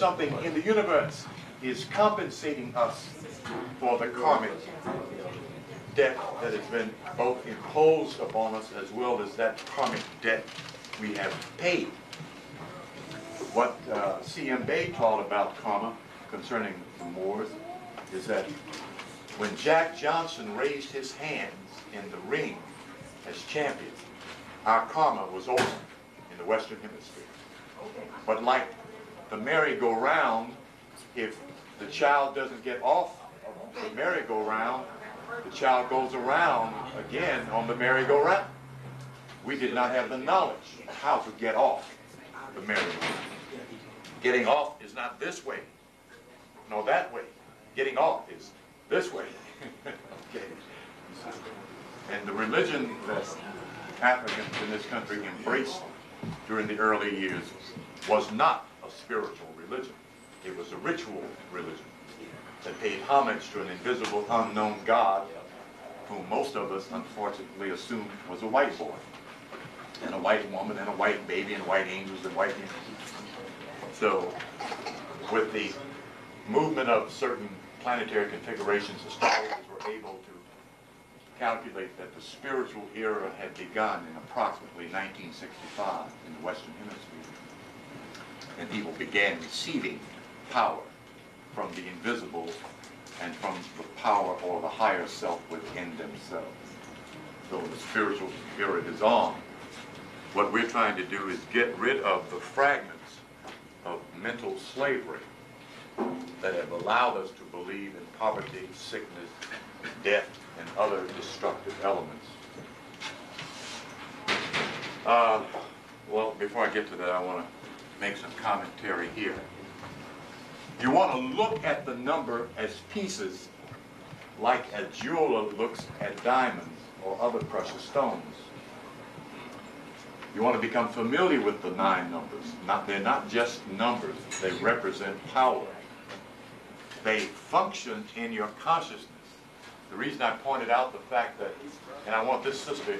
something in the universe is compensating us for the karmic debt that has been both imposed upon us as well as that karmic debt we have paid. What uh, C.M. Bey taught about karma concerning the Moors is that when Jack Johnson raised his hands in the ring as champion, our karma was over in the Western Hemisphere. But like the merry-go-round, if the child doesn't get off of the merry-go-round, the child goes around again on the merry-go-round. We did not have the knowledge how to get off the merry-go-round. Getting off is not this way, nor that way. Getting off is this way. okay. And the religion that Africans in this country embraced during the early years was not spiritual religion. It was a ritual religion that paid homage to an invisible, unknown God whom most of us unfortunately assumed was a white boy and a white woman and a white baby and white angels and white angels. So with the movement of certain planetary configurations, astrologers were able to calculate that the spiritual era had begun in approximately 1965 in the Western Hemisphere. And people began receiving power from the invisible and from the power or the higher self within themselves. So the spiritual era is on. What we're trying to do is get rid of the fragments of mental slavery that have allowed us to believe in poverty, sickness, death, and other destructive elements. Uh, well, before I get to that, I want to make some commentary here. You want to look at the number as pieces like a jeweler looks at diamonds or other precious stones. You want to become familiar with the nine numbers. Not, they're not just numbers, they represent power. They function in your consciousness. The reason I pointed out the fact that, and I want this sister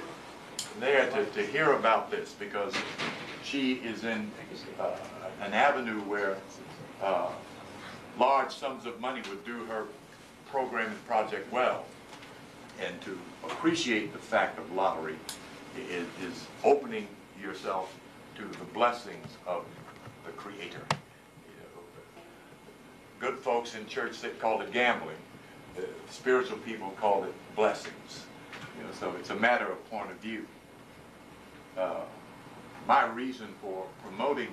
there to, to hear about this because she is in uh, an avenue where uh, large sums of money would do her program and project well. And to appreciate the fact of lottery is, is opening yourself to the blessings of the Creator. Good folks in church that call it gambling. The spiritual people call it blessings. You know, so it's a matter of point of view. Uh, my reason for promoting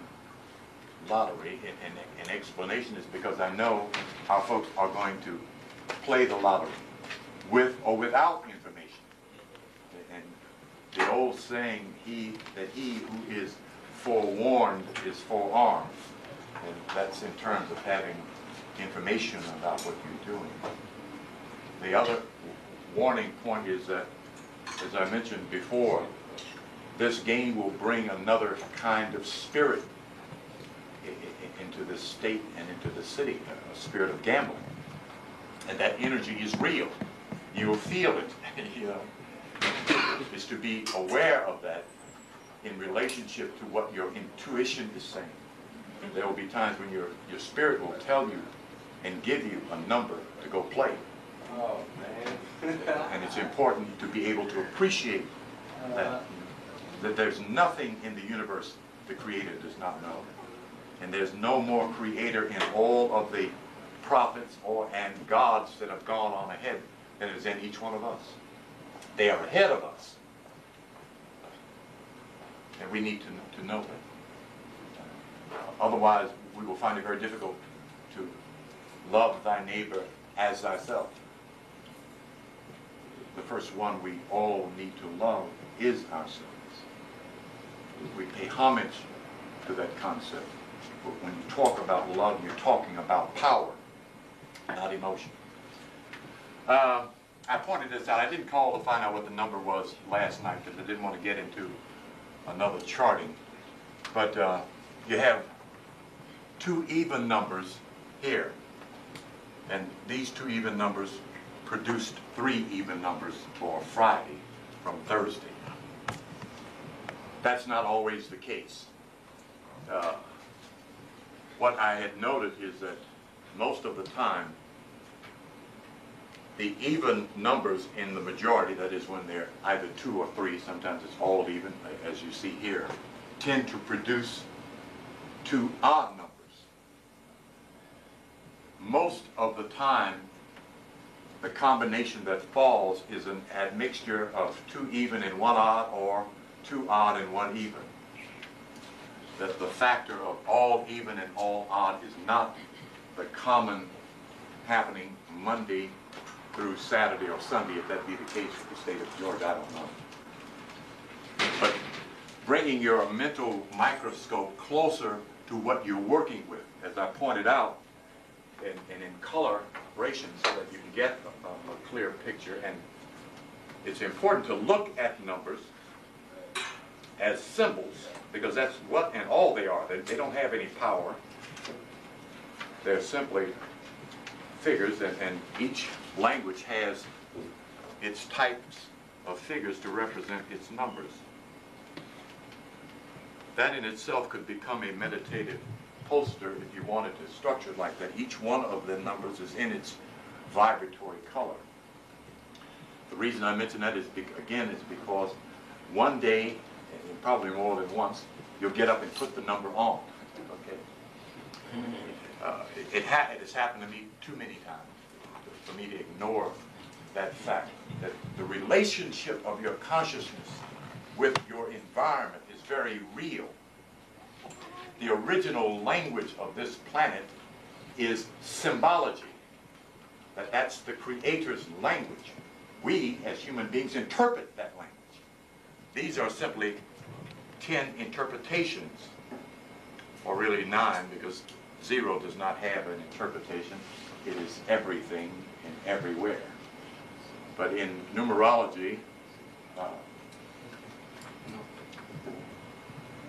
lottery and, and, and explanation is because I know how folks are going to play the lottery with or without information. And the old saying, he that he who is forewarned is forearmed. And that's in terms of having information about what you're doing. The other warning point is that, as I mentioned before, this game will bring another kind of spirit into the state and into the city, a spirit of gambling. And that energy is real. You will feel it. you know, is to be aware of that in relationship to what your intuition is saying. There will be times when your, your spirit will tell you and give you a number to go play. Oh, man. and it's important to be able to appreciate that, uh. that there's nothing in the universe the Creator does not know. And there's no more creator in all of the prophets or and gods that have gone on ahead than is in each one of us. They are ahead of us. And we need to, to know that. Otherwise, we will find it very difficult to love thy neighbor as thyself. The first one we all need to love is ourselves. We pay homage to that concept But when you talk about love, you're talking about power, not emotion. Uh, I pointed this out. I didn't call to find out what the number was last night because I didn't want to get into another charting. But uh, you have two even numbers here. And these two even numbers produced three even numbers for Friday from Thursday. That's not always the case. Uh, What I had noted is that most of the time, the even numbers in the majority, that is when they're either two or three, sometimes it's all even, as you see here, tend to produce two odd numbers. Most of the time, the combination that falls is an admixture of two even and one odd, or two odd and one even. That the factor of all even and all odd is not the common happening Monday through Saturday or Sunday, if that be the case for the state of Georgia, I don't know. But bringing your mental microscope closer to what you're working with, as I pointed out, and, and in coloration so that you can get a, a clear picture. And it's important to look at numbers as symbols because that's what and all they are. They, they don't have any power. They're simply figures and, and each language has its types of figures to represent its numbers. That in itself could become a meditative poster if you wanted to structure it like that. Each one of the numbers is in its vibratory color. The reason I mention that is, again, is because one day, and probably more than once, you'll get up and put the number on, okay? Uh, it- It ha, it has happened to me too many times for me to ignore that fact, that the relationship of your consciousness with your environment is very real the original language of this planet is symbology. That that's the creator's language. We, as human beings, interpret that language. These are simply 10 interpretations, or really nine, because zero does not have an interpretation. It is everything and everywhere. But in numerology, uh,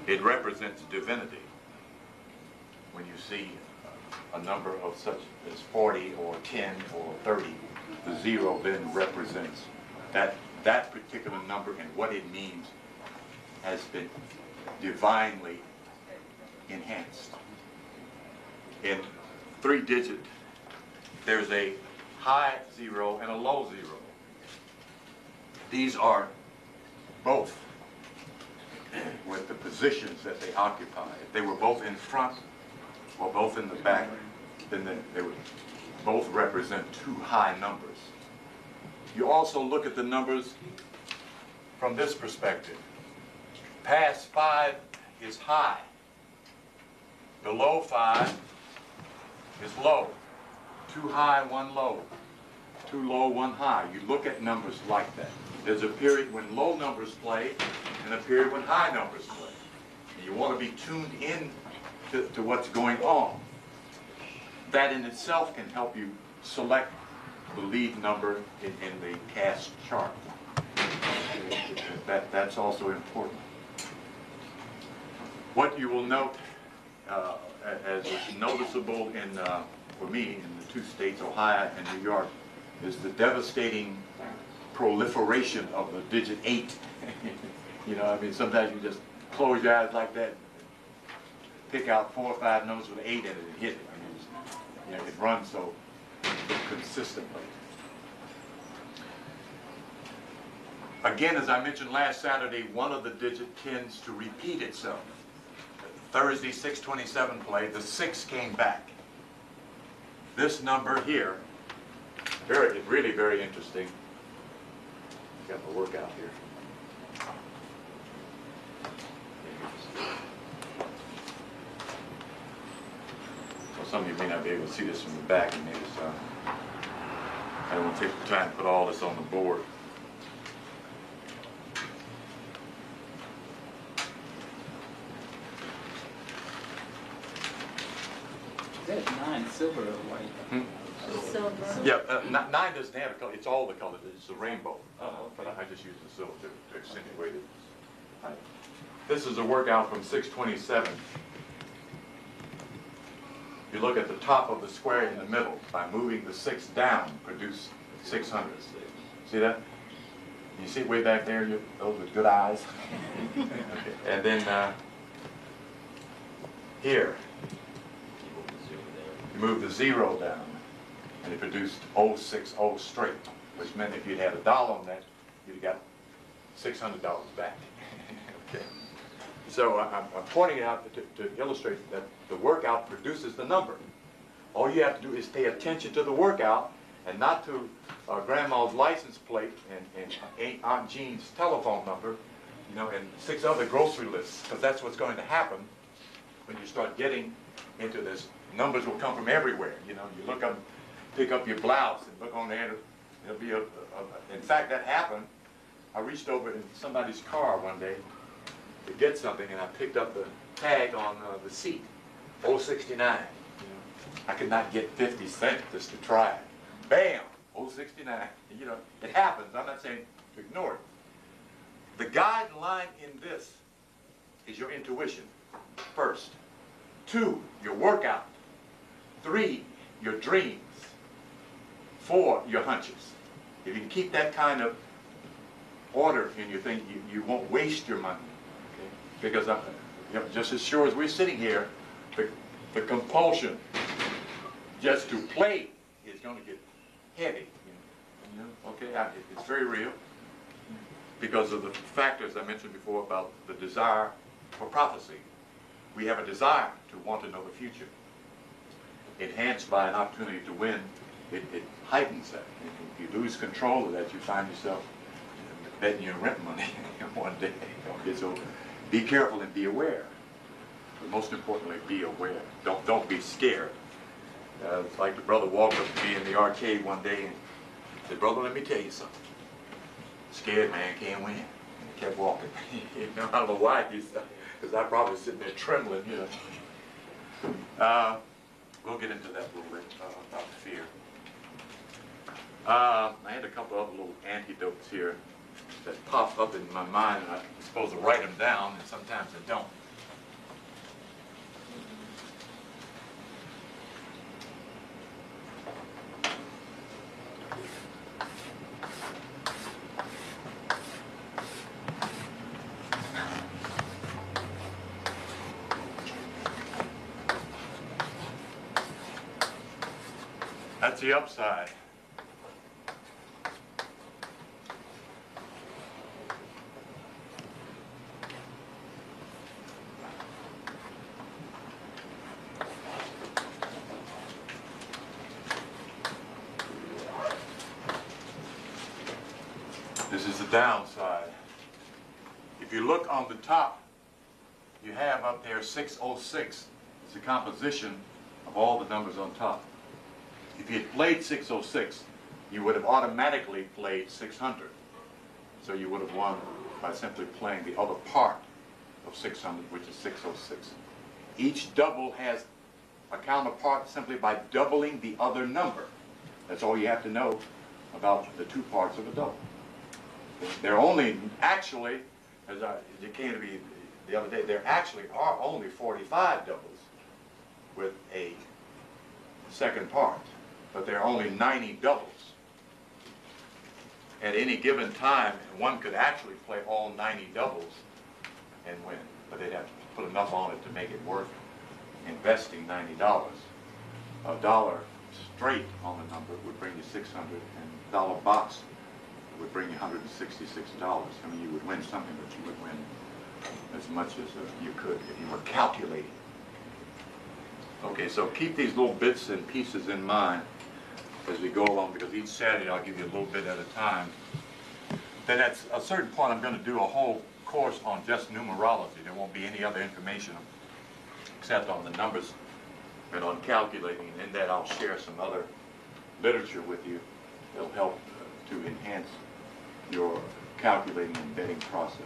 it represents divinity when you see a number of such as 40 or 10 or 30, the zero then represents that, that particular number and what it means has been divinely enhanced. In three digit, there's a high zero and a low zero. These are both with the positions that they occupy. They were both in front or both in the back, then they, they would both represent two high numbers. You also look at the numbers from this perspective. Past five is high. Below five is low. Two high, one low. Two low, one high. You look at numbers like that. There's a period when low numbers play and a period when high numbers play. And you want to be tuned in to, to what's going on. That in itself can help you select the lead number in, in the cast chart. That, that's also important. What you will note, uh, as is noticeable in, uh, for me, in the two states, Ohio and New York, is the devastating proliferation of the digit eight. You know, I mean, sometimes you just close your eyes like that, pick out four or five numbers with eight in it and hit it. I mean, you know, it runs so consistently. Again, as I mentioned last Saturday, one of the digit tends to repeat itself. Thursday, 627 play, the six came back. This number here, very, really very interesting. Got my workout here. Some of you may not be able to see this from the back, and maybe so. I don't want to take the time to put all this on the board. Is that nine silver or white? Hmm? Silver. Yeah, uh, nine doesn't have a color, it's all the colors, it's the rainbow. Uh, Oh, But I I just use the silver to to accentuate it. This is a workout from 627. You look at the top of the square in the middle, by moving the six down, produce 600. See that? You see it way back there, you, those with good eyes? Okay, And then, uh, here, you move the zero down, and it produced 060 straight, which meant if you'd had a dollar on that, you'd have got $600 back. Okay. So I'm I'm pointing out to to illustrate that the workout produces the number. All you have to do is pay attention to the workout and not to uh, grandma's license plate and, and Aunt- Aunt Jean's telephone number, you know, and six other grocery lists, because that's what's going to happen when you start getting into this. Numbers will come from everywhere, you know. You look up, pick up your blouse and look on there, there'll be a, a, a- in fact, that happened. I reached over in somebody's car one day to get something, and I picked up the tag on uh, the seat, 069. You know, I could not get 50 cents just to try it. Bam, 069. You know, it happens. I'm not saying to ignore it. The guideline in this is your intuition, first. Two, your workout. Three, your dreams. Four, your hunches. If you can keep that kind of order in your thing, you, you won't waste your money. Because I'm, you know, just as sure as we're sitting here, the, the compulsion just to play is going to get heavy. Okay, I, it's very real because of the factors I mentioned before about the desire for prophecy. We have a desire to want to know the future. Enhanced by an opportunity to win, it, it heightens that. And If you lose control of that, you find yourself betting your rent money one day. Okay, so be careful and be aware. But most importantly, be aware. Don't, don't be scared. Uh, it's like the brother walked up to me in the arcade one day and said, brother, let me tell you something. Scared man can't win. And he kept walking. you know, I don't know why he said, because I probably sitting there trembling, you know. Uh, we'll get into that a little bit uh, about fear. Uh, I had a couple other little antidotes here that pop up in my mind, and I'm supposed to write them down, and sometimes I don't. That's the upside. This is the downside. If you look on the top, you have up there 606. is the composition of all the numbers on top. If you had played 606, you would have automatically played 600. So you would have won by simply playing the other part of 600, which is 606. Each double has a counterpart simply by doubling the other number. That's all you have to know about the two parts of a double. They're only, actually, as I, it came to be the other day, there actually are only 45 doubles with a second part, but there are only 90 doubles. At any given time, and one could actually play all 90 doubles and win, but they'd have to put enough on it to make it worth investing $90. A dollar straight on the number would bring you 600, and a dollar box would bring you $166. I mean, you would win something, but you would win as much as uh, you could if you were calculating. Okay, so keep these little bits and pieces in mind as we go along, because each Saturday I'll give you a little bit at a time. Then at a certain point, I'm going to do a whole course on just numerology. There won't be any other information except on the numbers and on calculating. And in that, I'll share some other literature with you that'll help uh, to enhance your calculating and betting process.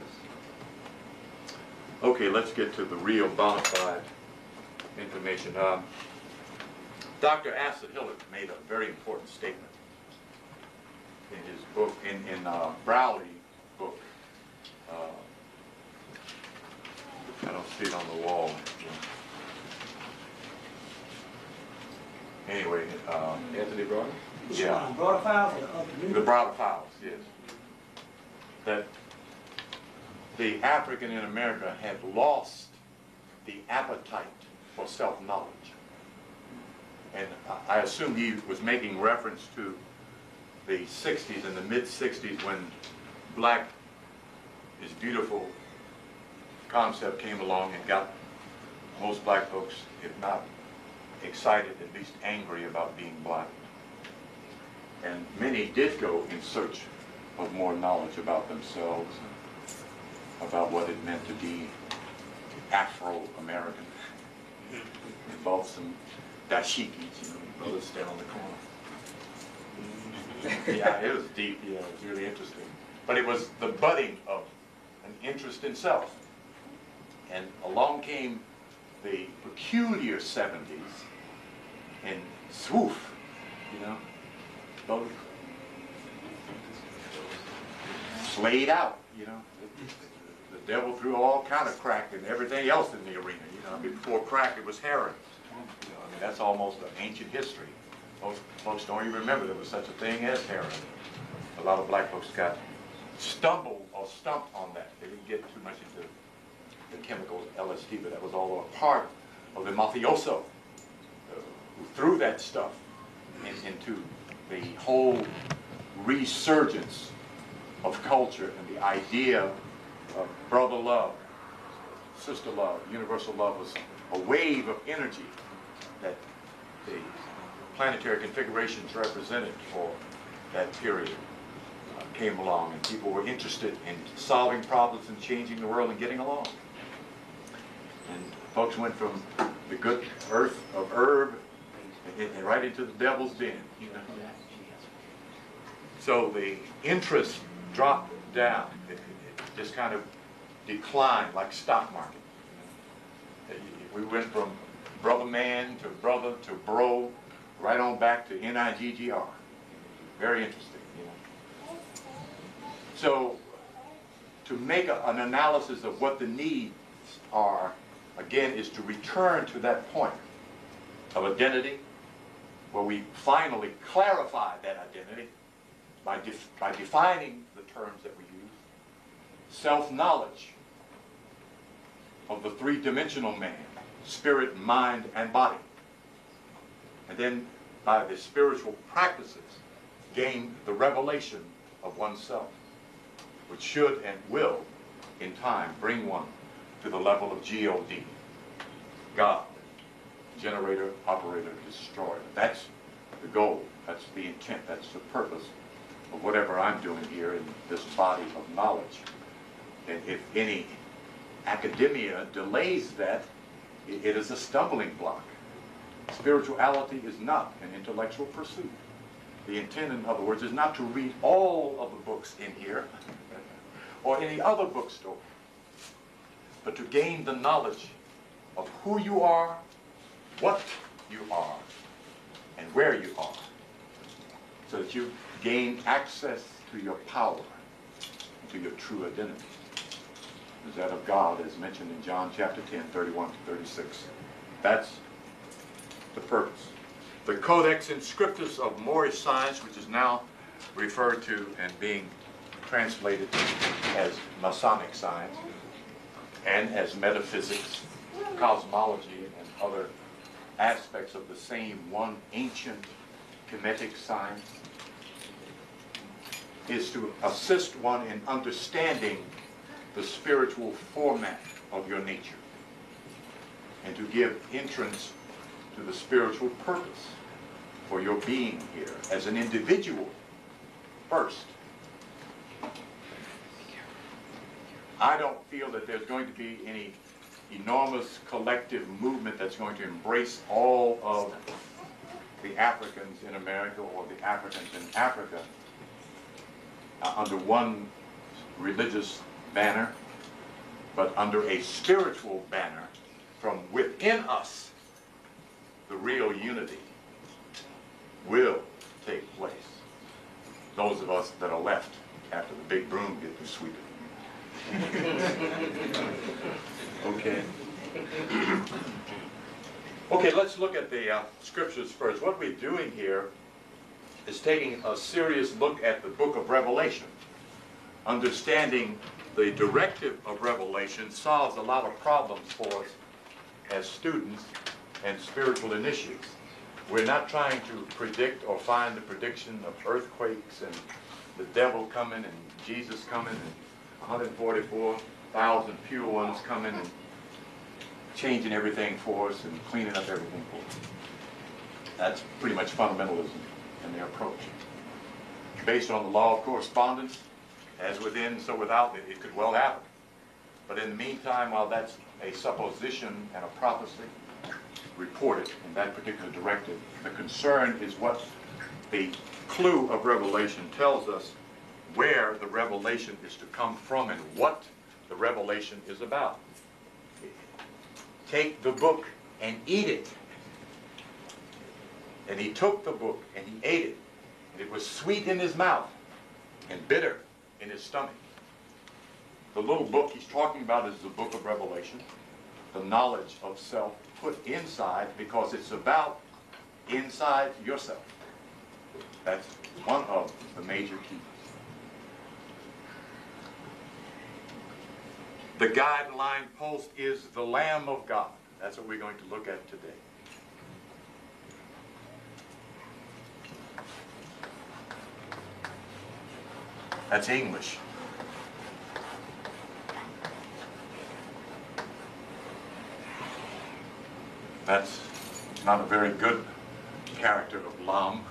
Okay, let's get to the real bona fide information. Um, Dr. Asa Hilliard made a very important statement in his book, in, in uh, Browley book. Uh, I don't see it on the wall. Anyway, um, Anthony Brown? Which Yeah. one, Browder Files or the other the Browder Files, yes. The African in America had lost the appetite for self-knowledge. And I I assume he was making reference to the 60s and the mid-60s when black is beautiful concept came along and got most black folks, if not excited, at least angry about being black. And many did go in search of more knowledge about themselves, about what it meant to be Afro-American. Involved some dashikis, you know, brothers down on the corner. Mm-hmm. Yeah, it was deep, yeah, it was really interesting. But it was the budding of an interest in self. And along came the peculiar 70s and swoof, you know, both slayed out, you know. Devil threw all kind of crack and everything else in the arena, you know. Before crack, it was heroin. You know, I mean, that's almost an ancient history. Most folks don't even remember there was such a thing as heroin. A lot of black folks got stumbled or stumped on that. They didn't get too much into the chemicals, LSD, but that was all a part of the mafioso uh, who threw that stuff in, into the whole resurgence of culture and the idea brother love, sister love, universal love was a wave of energy that the planetary configurations represented for that period uh, came along and people were interested in solving problems and changing the world and getting along. And folks went from the good earth of herb and, and right into the devil's den. You know? So the interest dropped down. It, just kind of decline, like stock market. We went from brother man to brother to bro, right on back to N-I-G-G-R. Very interesting, you know. So to make a- an analysis of what the needs are, again, is to return to that point of identity, where we finally clarify that identity by, def- by defining the terms that we self-knowledge of the three-dimensional man, spirit, mind, and body. And then by the spiritual practices, gain the revelation of oneself, which should and will, in time, bring one to the level of G-O-D, God, generator, operator, destroyer. That's the goal, that's the intent, that's the purpose of whatever I'm doing here in this body of knowledge. And if any academia delays that, it is a stumbling block. Spirituality is not an intellectual pursuit. The intent, in other words, is not to read all of the books in here or any other bookstore, but to gain the knowledge of who you are, what you are, and where you are, so that you gain access to your power, to your true identity. Is that of God, as mentioned in John chapter 10, 31 to 36. That's the purpose. The Codex Inscriptus of Moorish Science, which is now referred to and being translated as Masonic science, and as metaphysics, cosmology, and other aspects of the same one ancient Kemetic science, is to assist one in understanding the spiritual format of your nature and to give entrance to the spiritual purpose for your being here as an individual first. I don't feel that there's going to be any enormous collective movement that's going to embrace all of the Africans in America or the Africans in Africa uh, under one religious banner, but under a spiritual banner from within us, the real unity will take place. Those of us that are left after the big broom get to sweep it. Okay. Okay, let's look at the uh, scriptures first. What we're doing here is taking a serious look at the book of Revelation, understanding the directive of Revelation solves a lot of problems for us as students and spiritual initiates. We're not trying to predict or find the prediction of earthquakes and the devil coming and Jesus coming and 144,000 pure ones coming and changing everything for us and cleaning up everything for us. That's pretty much fundamentalism in their approach. Based on the law of correspondence, as within, so without, it, it could well happen. But in the meantime, while that's a supposition and a prophecy reported in that particular directive, the concern is what the clue of Revelation tells us where the revelation is to come from and what the revelation is about. Take the book and eat it. And he took the book and he ate it. And it was sweet in his mouth and bitter in his stomach. The little book he's talking about is the book of Revelation, the knowledge of self put inside because it's about inside yourself. That's one of the major keys. The guideline post is the Lamb of God. That's what we're going to look at today. That's English. That's not a very good character of Lam.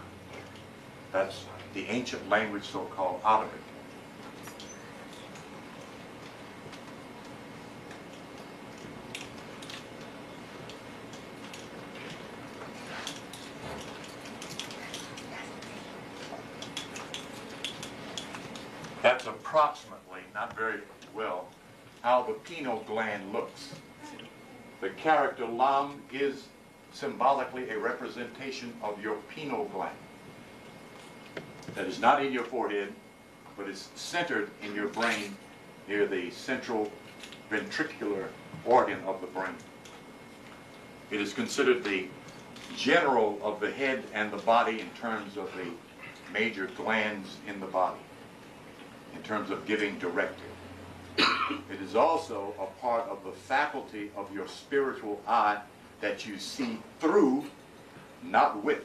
That's the ancient language so-called Arabic. That's approximately, not very well, how the pineal gland looks. The character lam is symbolically a representation of your pineal gland. That is not in your forehead, but is centered in your brain near the central ventricular organ of the brain. It is considered the general of the head and the body in terms of the major glands in the body in terms of giving directive. It is also a part of the faculty of your spiritual eye that you see through, not with.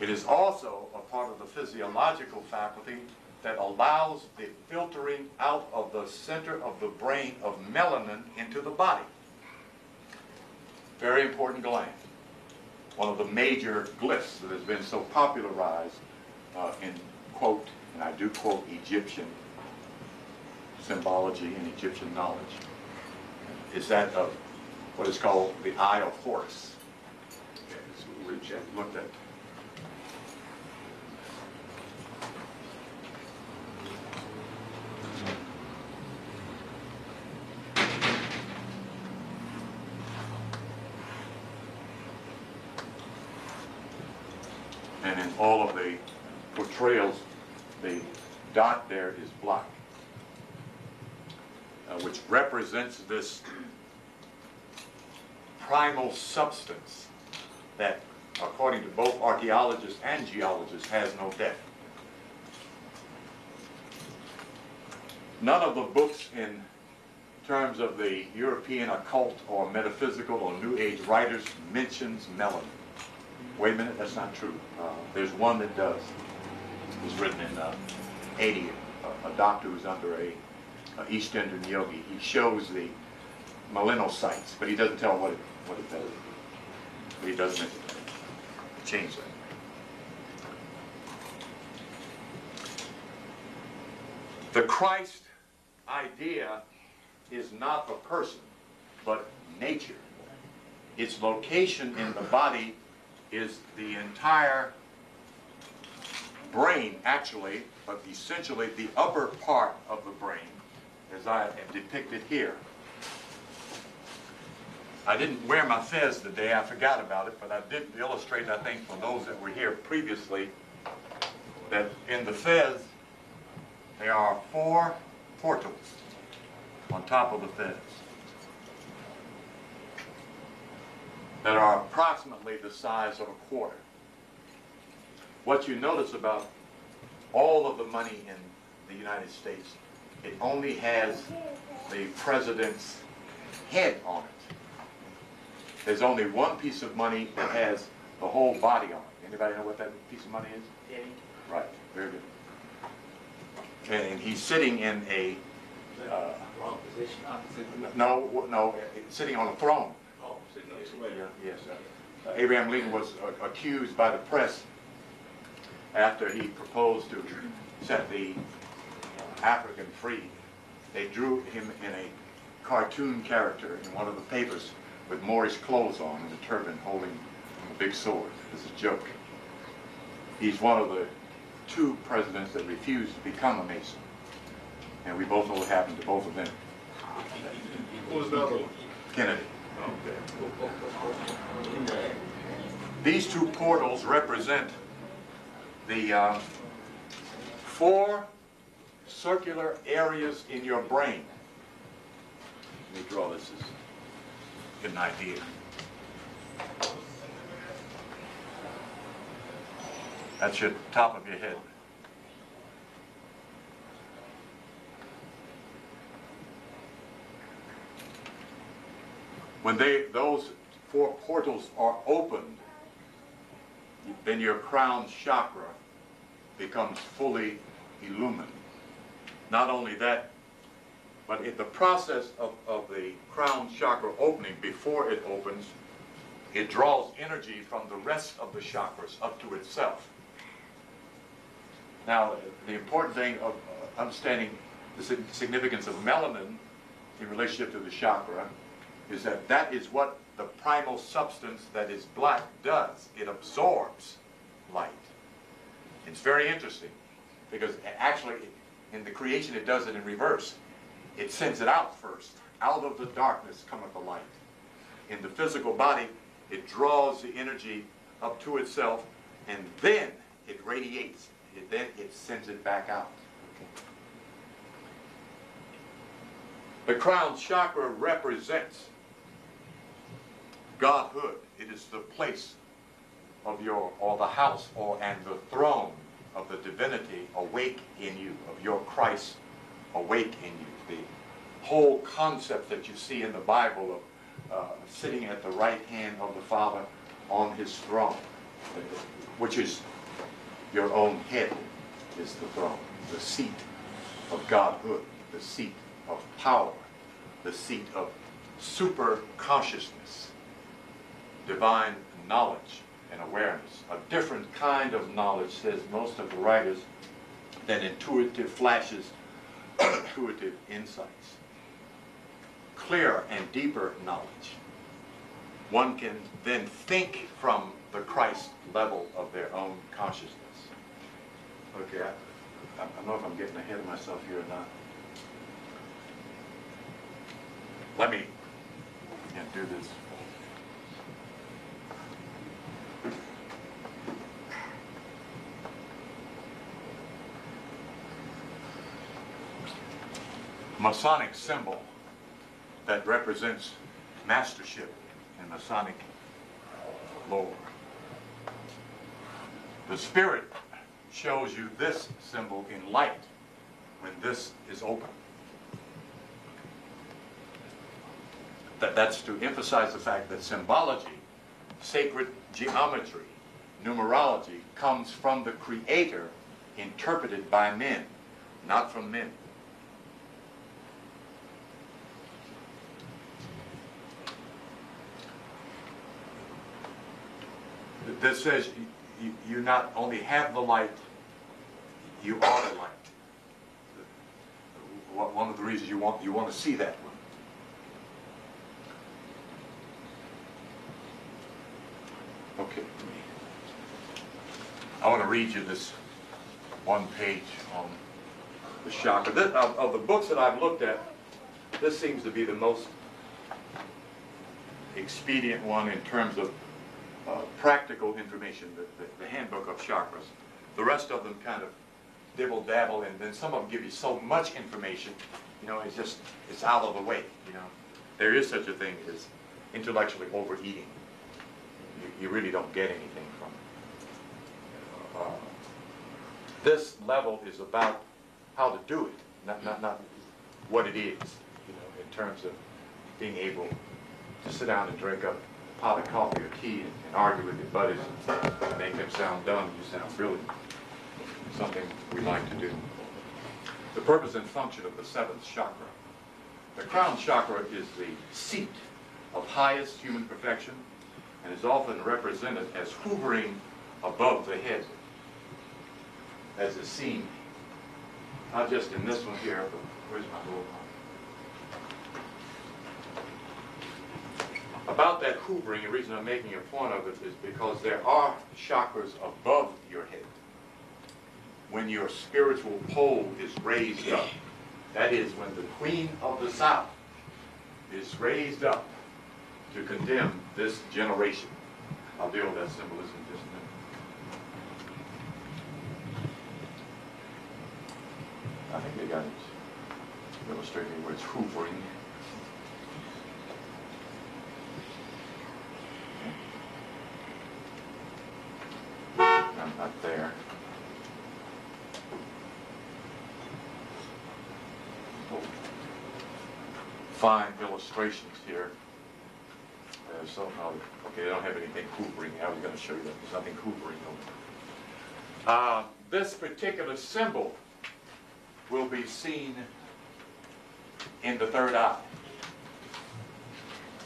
It is also a part of the physiological faculty that allows the filtering out of the center of the brain of melanin into the body. Very important gland. One of the major glyphs that has been so popularized uh, in quote, and I do quote Egyptian symbology and Egyptian knowledge, is that of what is called the Eye of Horus. which We looked at. And in all of the portrayals, the dot there is black, uh, which represents this primal substance that, according to both archaeologists and geologists, has no death. None of the books in terms of the European occult or metaphysical or New Age writers mentions melanin. Wait a minute, that's not true. Uh, there's one that does. Was written in uh, 80. A, a doctor who's under a, a East Indian yogi. He shows the millennial sites, but he doesn't tell what it, what it does. But he does mention it. Change that. The Christ idea is not a person, but nature. Its location in the body is the entire brain, actually, but essentially the upper part of the brain, as I have depicted here. I didn't wear my fez today, I forgot about it, but I did illustrate, I think, for those that were here previously, that in the fez, there are four portals on top of the fez that are approximately the size of a quarter. What you notice about all of the money in the United States, it only has the president's head on it. There's only one piece of money that has the whole body on it. Anybody know what that piece of money is? Right, very good. And, and he's sitting in a, uh, Wrong position. No, no, sitting on a throne. Oh, sitting next to Yeah, Yes. Uh, Abraham Lincoln was uh, accused by the press after he proposed to set the African free. They drew him in a cartoon character in one of the papers with Moorish clothes on and a turban holding a big sword as a joke. He's one of the two presidents that refused to become a Mason. And we both know what happened to both of them. Who was the other one? Kennedy. These two portals represent the uh, four circular areas in your brain. Let me draw this as get an idea. That's your top of your head. When they, those four portals are opened, then your crown chakra becomes fully illumined. Not only that, but in the process of, of the crown chakra opening, before it opens, it draws energy from the rest of the chakras up to itself. Now, the important thing of uh, understanding the significance of melanin in relationship to the chakra is that that is what the primal substance that is black does. It absorbs light. It's very interesting because actually in the creation it does it in reverse. It sends it out first. Out of the darkness cometh the light. In the physical body, it draws the energy up to itself and then it radiates. It, then it sends it back out. The crown chakra represents Godhood. It is the place of your, or the house, or and the throne of the divinity awake in you, of your Christ awake in you. The whole concept that you see in the Bible of uh, sitting at the right hand of the Father on his throne, which is your own head, is the throne, the seat of Godhood, the seat of power, the seat of super consciousness divine knowledge and awareness. A different kind of knowledge, says most of the writers, than intuitive flashes, intuitive insights. Clearer and deeper knowledge. One can then think from the Christ level of their own consciousness. Okay, I, I don't know if I'm getting ahead of myself here or not. Let me do this. Masonic symbol that represents mastership in Masonic lore. The spirit shows you this symbol in light when this is open. That, that's to emphasize the fact that symbology, sacred geometry, numerology comes from the Creator interpreted by men, not from men. That says you, you not only have the light, you are the light. One of the reasons you want you want to see that one. Okay. I want to read you this one page on the chakra. This, of, of the books that I've looked at, this seems to be the most expedient one in terms of uh, practical information, the, the, the handbook of chakras. The rest of them kind of dibble dabble, and then some of them give you so much information, you know, it's just it's out of the way. You know, there is such a thing as intellectually overeating. You, you really don't get anything from it. Uh, this level is about how to do it, not, not, not what it is, you know, in terms of being able to sit down and drink a pot of coffee or tea and, and argue with your buddies and make them sound dumb, you sound brilliant. Something we like to do. The purpose and function of the seventh chakra. The crown chakra is the seat of highest human perfection and is often represented as hovering above the head, as is seen, not just in this one here, but where's my little About that hoovering, the reason I'm making a point of it is because there are chakras above your head. When your spiritual pole is raised up, that is, when the queen of the south is raised up to condemn this generation. I'll deal with that symbolism just a minute. I think they got it illustrating where it's hoovering. I'm not there. Fine illustrations here. Something, other- okay, they don't have anything hoovering, I was gonna show you that, there's nothing hoovering over. Uh, this particular symbol will be seen in the third eye.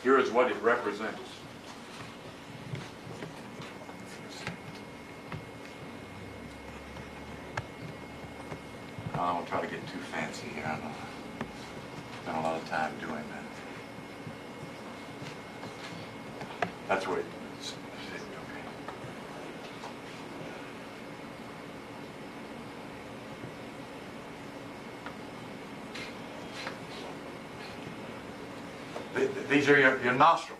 Here is what it represents. I don't try to get too fancy here, I don't. Spent a lot of time doing that. That's where it's, okay. Th- th- These are your, your nostrils.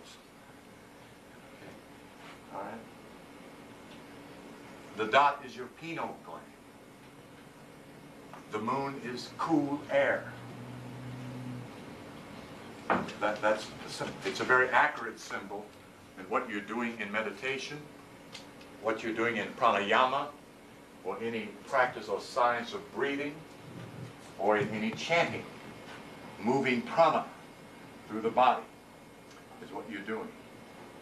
All right. The dot is your pineal gland. The moon is cool air. That, that's it's a very accurate symbol in what you're doing in meditation, what you're doing in pranayama, or any practice or science of breathing, or in any chanting, moving prana through the body is what you're doing.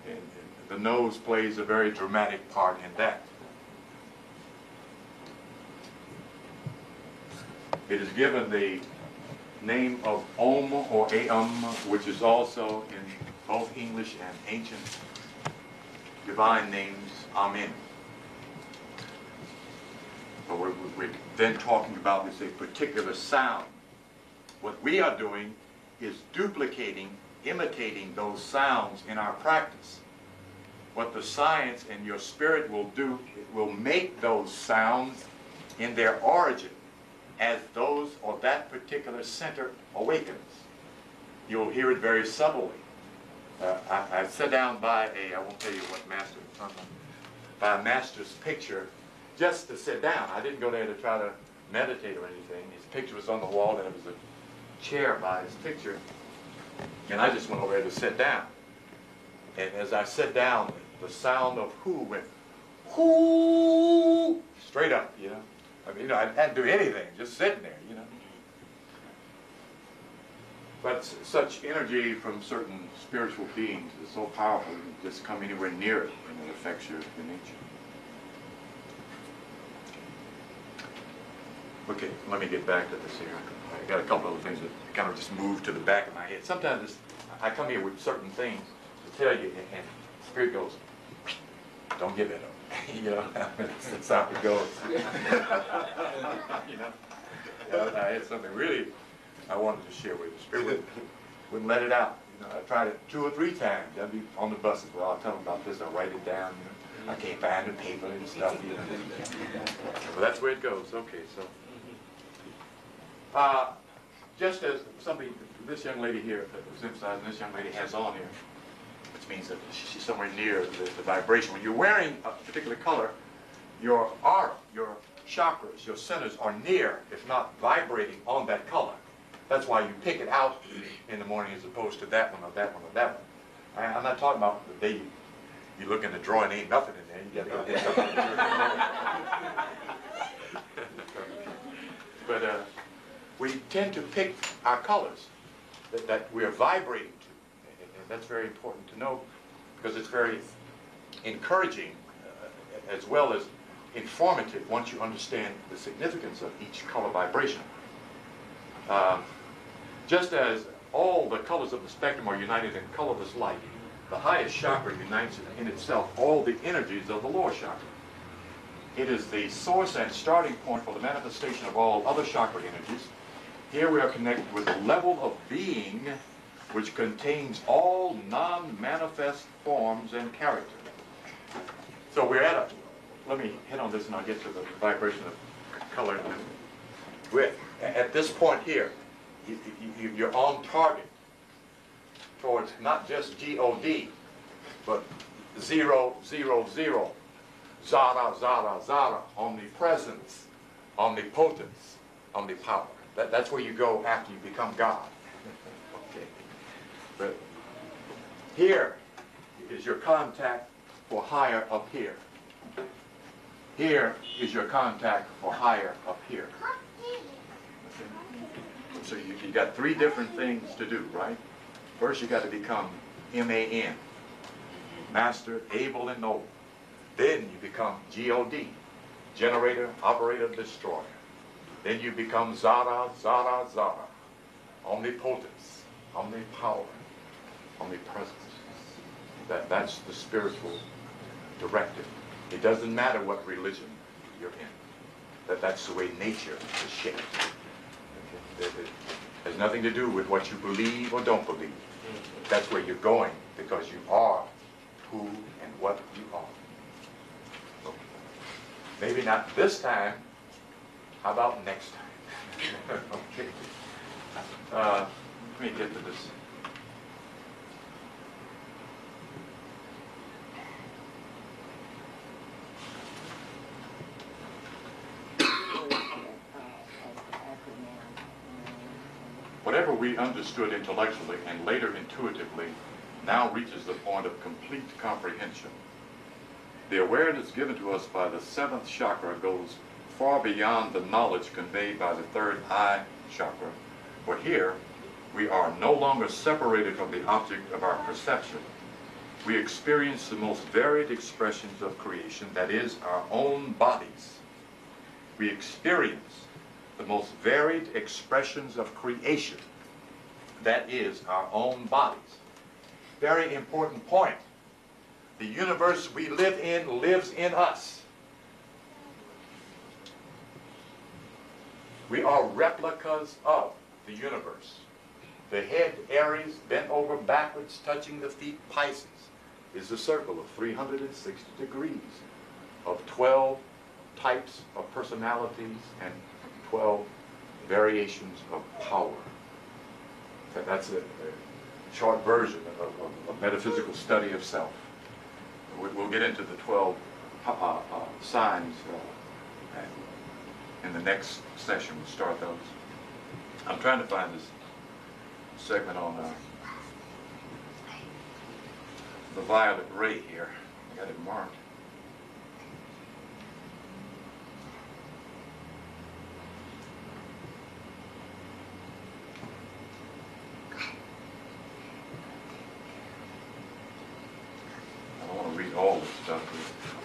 And, and the nose plays a very dramatic part in that. It is given the name of Om or Aum, which is also in both English and ancient divine names, Amen. But we're, we're then talking about is a particular sound. What we are doing is duplicating, imitating those sounds in our practice. What the science and your spirit will do, it will make those sounds in their origin as those or that particular center awakens. You'll hear it very subtly. Uh, I, I sat down by a, I won't tell you what master, uh, by a master's picture just to sit down. I didn't go there to try to meditate or anything. His picture was on the wall and there was a chair by his picture. And I just went over there to sit down. And as I sat down, the sound of who went, who, straight up, you know. I mean, you know, I hadn't do anything, just sitting there, you know. But s- such energy from certain spiritual beings is so powerful, you can just come anywhere near it and it affects your, your nature. Okay, let me get back to this here. I got a couple other things that kind of just moved to the back of my head. Sometimes it's, I come here with certain things to tell you, and, and Spirit goes, don't give it up. you know, that's how it goes. you know, I had something really I wanted to share with you. Spirit wouldn't, wouldn't let it out. You know, I tried it two or three times. I'd be on the buses. Well, I'll tell them about this. I'll write it down. You know, I can't find the paper and stuff. You know. Well, that's where it goes. Okay, so. Uh, just as somebody, this young lady here, was emphasizing, this young lady has on here, which means that she's somewhere near the, the vibration. When you're wearing a particular color, your aura, your chakras, your centers are near, if not vibrating on that color. That's why you pick it out in the morning as opposed to that one or that one or that one. I, I'm not talking about the day you, you look in the drawer and ain't nothing in there. You gotta go get something. But uh, we tend to pick our colors that, that we're vibrating to. And, and that's very important to know because it's very encouraging uh, as well as informative once you understand the significance of each color vibration. Um, just as all the colors of the spectrum are united in colorless light, the highest chakra unites in itself all the energies of the lower chakra. It is the source and starting point for the manifestation of all other chakra energies. Here we are connected with the level of being which contains all non-manifest forms and character. So we're at a, let me hit on this and I'll get to the vibration of color. We're, at this point here, you, you're on target towards not just G-O-D, but zero, zero, zero, zara, zara, zara, omnipresence, omnipotence, omnipower. That, that's where you go after you become God. But here is your contact for higher up here. Here is your contact for higher up here. So you, you got three different things to do, right? First, you got to become M-A-N, master, able, and noble. Then you become G-O-D, generator, operator, destroyer. Then you become Zara, Zara, Zara, omnipotence, omnipower, omnipresence. That, that's the spiritual directive. It doesn't matter what religion you're in. That, that's the way nature is shaped. Okay? It, it has nothing to do with what you believe or don't believe. That's where you're going because you are who and what you are. Okay. Maybe not this time. How about next time? okay. Uh, let me get to this. Whatever we understood intellectually and later intuitively now reaches the point of complete comprehension. The awareness given to us by the seventh chakra goes far beyond the knowledge conveyed by the third eye chakra. For here, we are no longer separated from the object of our perception. We experience the most varied expressions of creation, that is, our own bodies. We experience the most varied expressions of creation, that is, our own bodies. Very important point. The universe we live in lives in us. We are replicas of the universe. The head, Aries, bent over backwards, touching the feet, Pisces, is a circle of 360 degrees of 12 types of personalities and 12 variations of power. That- That's a, a short version of, of, of metaphysical study of self. We- We'll get into the 12 uh, uh, signs uh, in the next session. We'll start those. I'm trying to find this segment on uh, the violet ray here. I got it marked. I don't want to read all this stuff. but-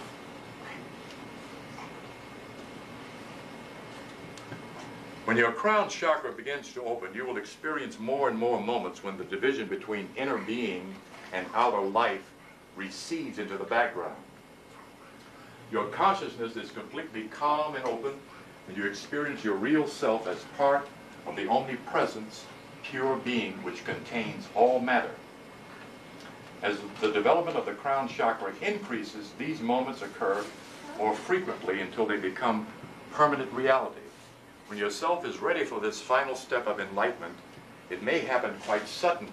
When your crown chakra begins to open, you will experience more and more moments when the division between inner being and outer life recedes into the background. Your consciousness is completely calm and open, and you experience your real self as part of the omnipresence, pure being which contains all matter. As the development of the crown chakra increases, these moments occur more frequently until they become permanent reality. When yourself is ready for this final step of enlightenment, it may happen quite suddenly.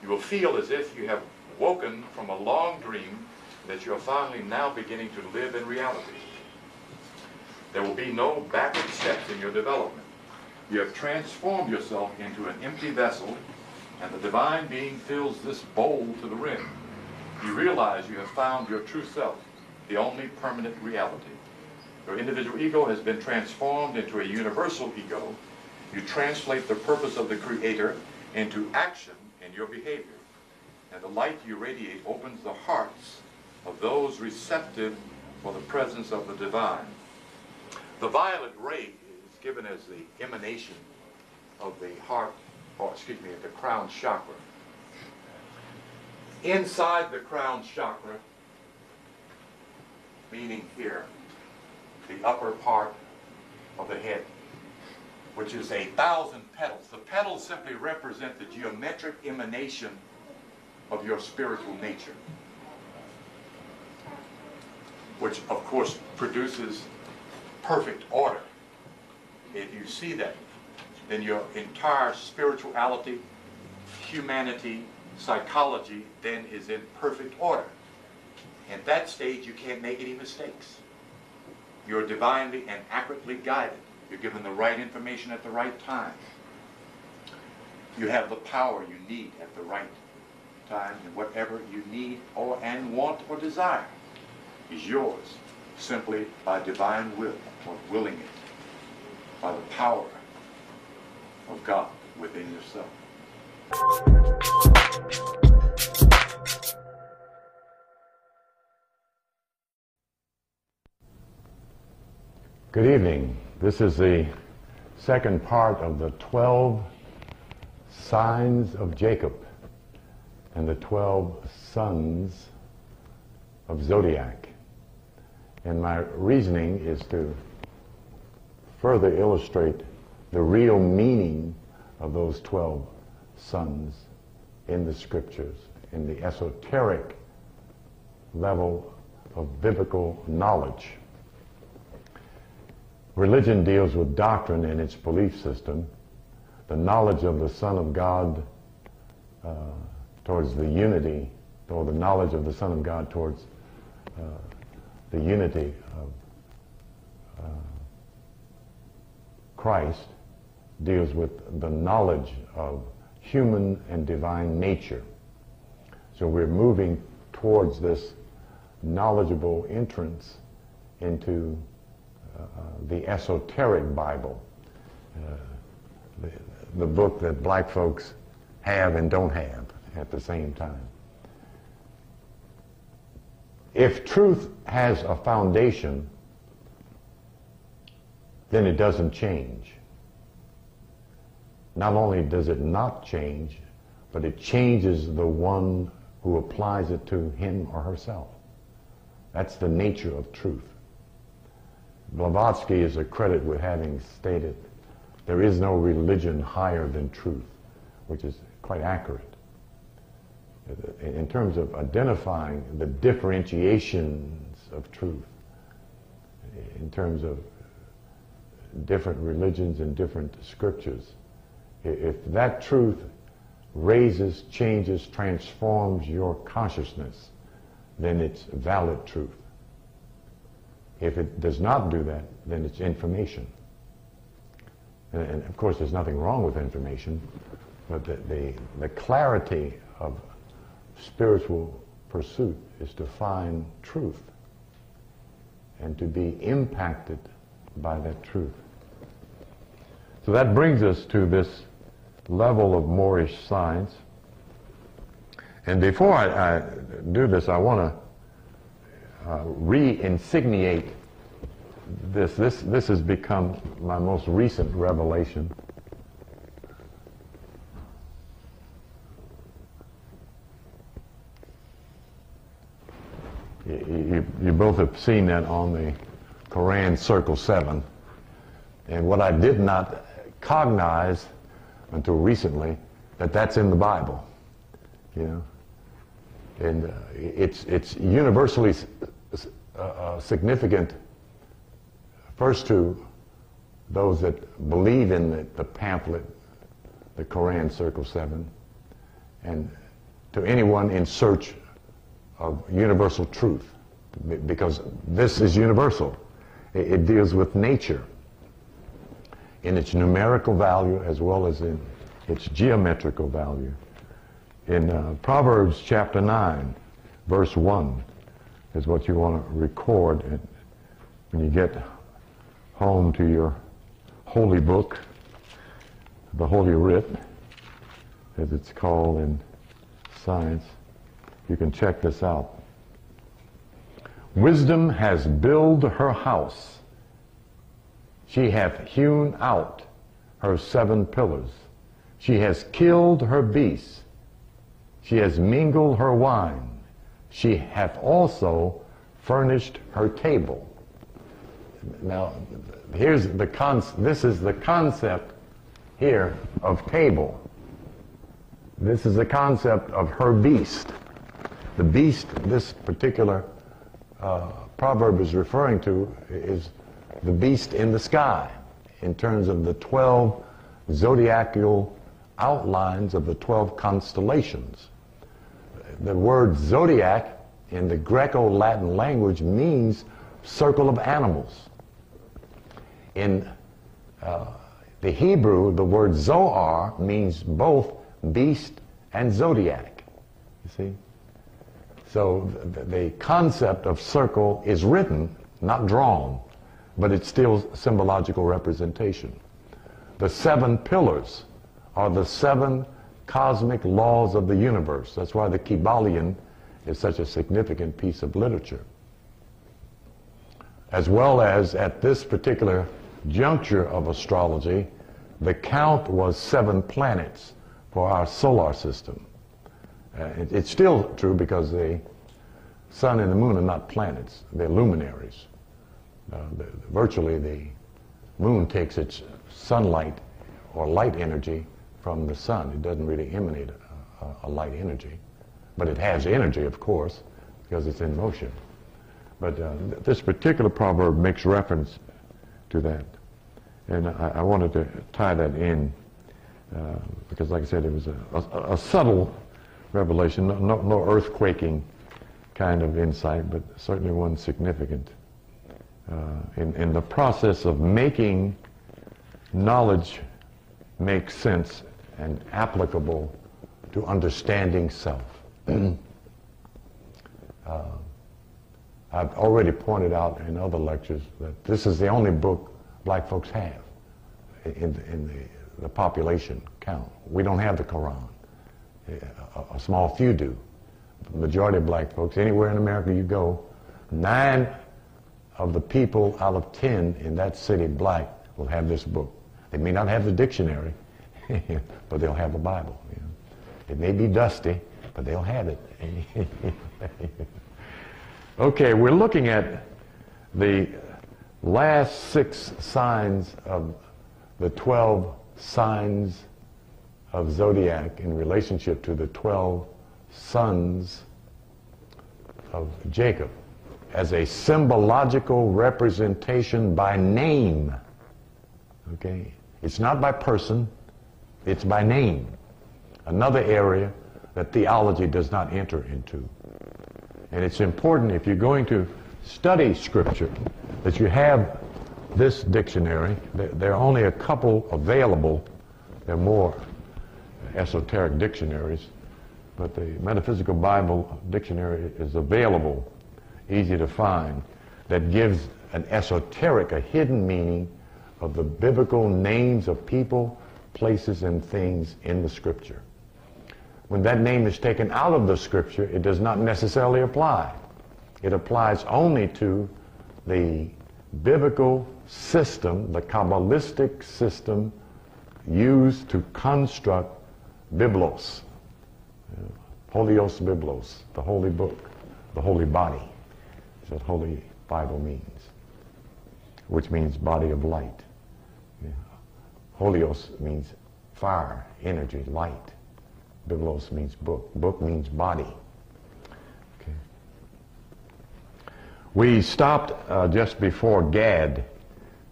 You will feel as if you have woken from a long dream that you are finally now beginning to live in reality. There will be no backward steps in your development. You have transformed yourself into an empty vessel, and the divine being fills this bowl to the rim. You realize you have found your true self, the only permanent reality. Your individual ego has been transformed into a universal ego, You translate the purpose of the Creator into action in your behavior. And the light you radiate opens the hearts of those receptive for the presence of the divine. The violet ray is given as the emanation of the heart, or excuse me, the crown chakra. Inside the crown chakra, meaning here, the upper part of the head, which is a thousand petals. The petals simply represent the geometric emanation of your spiritual nature, which of course produces perfect order. If you see that, then your entire spirituality, humanity, psychology then is in perfect order. At that stage, you can't make any mistakes. You're divinely and accurately guided. You're given the right information at the right time. You have the power you need at the right time, and whatever you need or and want or desire is yours simply by divine will or willing it by the power of God within yourself. Good evening. This is the second part of the 12 signs of Jacob and the 12 sons of Zodiac. And my reasoning is to further illustrate the real meaning of those 12 sons in the scriptures, in the esoteric level of biblical knowledge. Religion deals with doctrine and its belief system, the knowledge of the Son of God uh, towards the unity, or the knowledge of the Son of God towards uh, the unity of uh, Christ, deals with the knowledge of human and divine nature. So we're moving towards this knowledgeable entrance into the esoteric Bible, uh, the, the book that black folks have and don't have at the same time. If truth has a foundation, then it doesn't change. Not only does it not change, but it changes the one who applies it to him or herself. That's the nature of truth. Blavatsky is accredited with having stated, there is no religion higher than truth, which is quite accurate. In terms of identifying the differentiations of truth, in terms of different religions and different scriptures, if that truth raises, changes, transforms your consciousness, then it's valid truth. If it does not do that, then it's information. And, and of course, there's nothing wrong with information, but the, the, the clarity of spiritual pursuit is to find truth and to be impacted by that truth. So that brings us to this level of Moorish science. And before I, I do this, I want to uh, re-insigniate this. This this has become my most recent revelation. You, you, both have seen that on the Quran Circle 7. And what I did not cognize until recently that that's in the Bible, you know. And uh, it's, it's universally uh, significant first to those that believe in the, the pamphlet, the Koran Circle 7, and to anyone in search of universal truth, because this is universal. It, it deals with nature in its numerical value as well as in its geometrical value. In uh, Proverbs chapter 9, verse 1 is what you want to record when you get home to your holy book the Holy Writ, as it's called in science. You can check this out. Wisdom has built her house. She hath hewn out her seven pillars. She has killed her beasts. She has mingled her wine. She hath also furnished her table. Now, here's the con- this is the concept here of table. This is the concept of her beast. The beast this particular uh, proverb is referring to is the beast in the sky in terms of the 12 zodiacal outlines of the 12 constellations. The word zodiac in the Greco-Latin language means circle of animals. In uh, the Hebrew, the word zoar means both beast and zodiac. You see? So the, the concept of circle is written, not drawn, but it's still symbological representation. The seven pillars are the seven cosmic laws of the universe. That's why the Kybalion is such a significant piece of literature. As well as at this particular juncture of astrology, the count was seven planets for our solar system. Uh, it, it's still true because the sun and the moon are not planets, they're luminaries. Uh, the, virtually, the moon takes its sunlight or light energy from the sun. It doesn't really emanate a, a, light energy, but it has energy, of course, because it's in motion. But uh, th- this particular proverb makes reference to that. And I, I wanted to tie that in uh, because, like I said, it was a, a, a subtle revelation, no, no, no, earthquaking kind of insight, but certainly one significant uh, in, in the process of making knowledge make sense and applicable to understanding self. uh, I've already pointed out in other lectures that this is the only book black folks have in, in the the population count. We don't have the Quran. A, a small few do. The majority of black folks, anywhere in America you go, nine of the people out of ten in that city, black, will have this book. They may not have the dictionary, but they'll have a Bible. You know. It may be dusty, but they'll have it. okay, we're looking at the last six signs of the 12 signs of zodiac in relationship to the 12 sons of Jacob as a symbological representation by name. Okay? It's not by person, it's by name. Another area that theology does not enter into. And it's important if you're going to study Scripture that you have this dictionary. There are only a couple available. There are more esoteric dictionaries, but the Metaphysical Bible Dictionary is available, easy to find, that gives an esoteric, a hidden meaning of the biblical names of people, places, and things in the Scripture. When that name is taken out of the Scripture, it does not necessarily apply. It applies only to the biblical system, the Kabbalistic system used to construct Biblos, Holios Biblos, the holy book, the holy body. That's what Holy Bible means, which means body of light. Holios means fire, energy, light. Biblos means book. Book means body. Okay. We stopped uh, just before Gad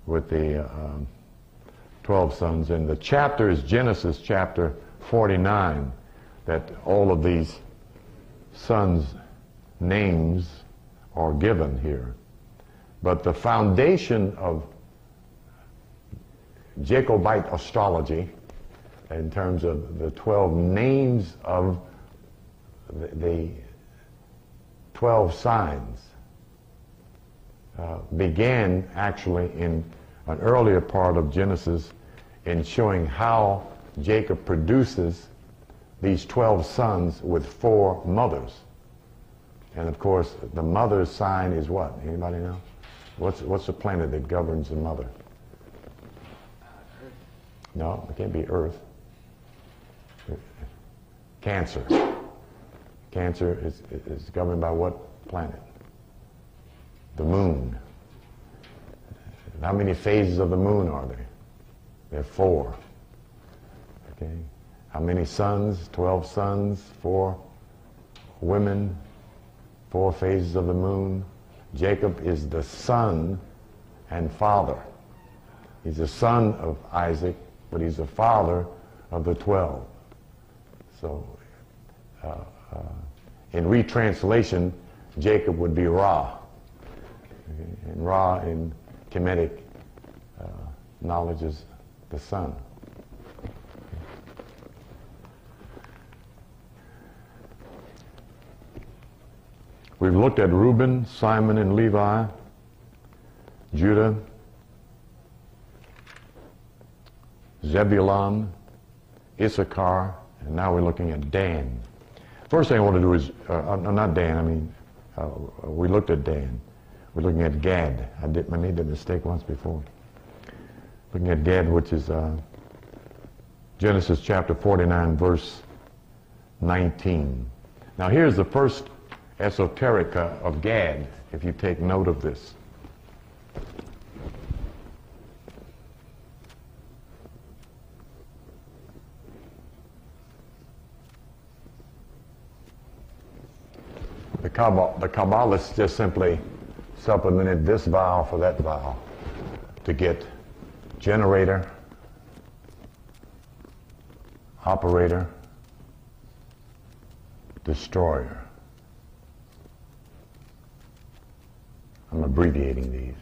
with the uh, 12 sons, and the chapter is Genesis chapter 49, that all of these sons' names are given here. But the foundation of Jacobite astrology, in terms of the 12 names of the, the 12 signs, uh, began actually in an earlier part of Genesis in showing how Jacob produces these 12 sons with four mothers. And of course, the mother's sign is what? Anybody know? What's, what's the planet that governs the mother? No, it can't be Earth. Cancer. Cancer is, is governed by what planet? The moon. How many phases of the moon are there? There are four. Okay. How many sons? Twelve sons, four women, four phases of the moon. Jacob is the son and father. He's the son of Isaac, but he's the father of the twelve. So, uh, uh, in retranslation, Jacob would be Ra. And Ra in Kemetic uh, knowledge is the sun. We've looked at Reuben, Simon, and Levi, Judah, Zebulun, Issachar, and now we're looking at Dan. First thing I want to do is, uh, uh, not Dan, I mean, uh, we looked at Dan. We're looking at Gad. I, did, I made that mistake once before. Looking at Gad, which is uh, Genesis chapter 49, verse 19. Now here's the first esoterica of Gad, if you take note of this. The, Kabbal, the Kabbalists just simply supplemented this vowel for that vowel to get generator, operator, destroyer. I'm abbreviating these.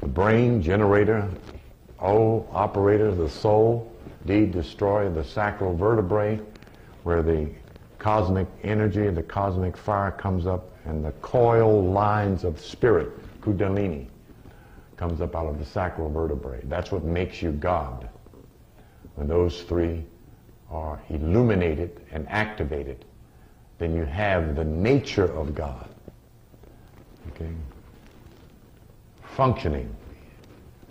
The brain, generator, O, operator, the soul, D, destroyer, the sacral vertebrae, where the cosmic energy, the cosmic fire comes up, and the coil lines of spirit, kundalini, comes up out of the sacral vertebrae. That's what makes you God. When those three are illuminated and activated, then you have the nature of God. Okay? Functioning.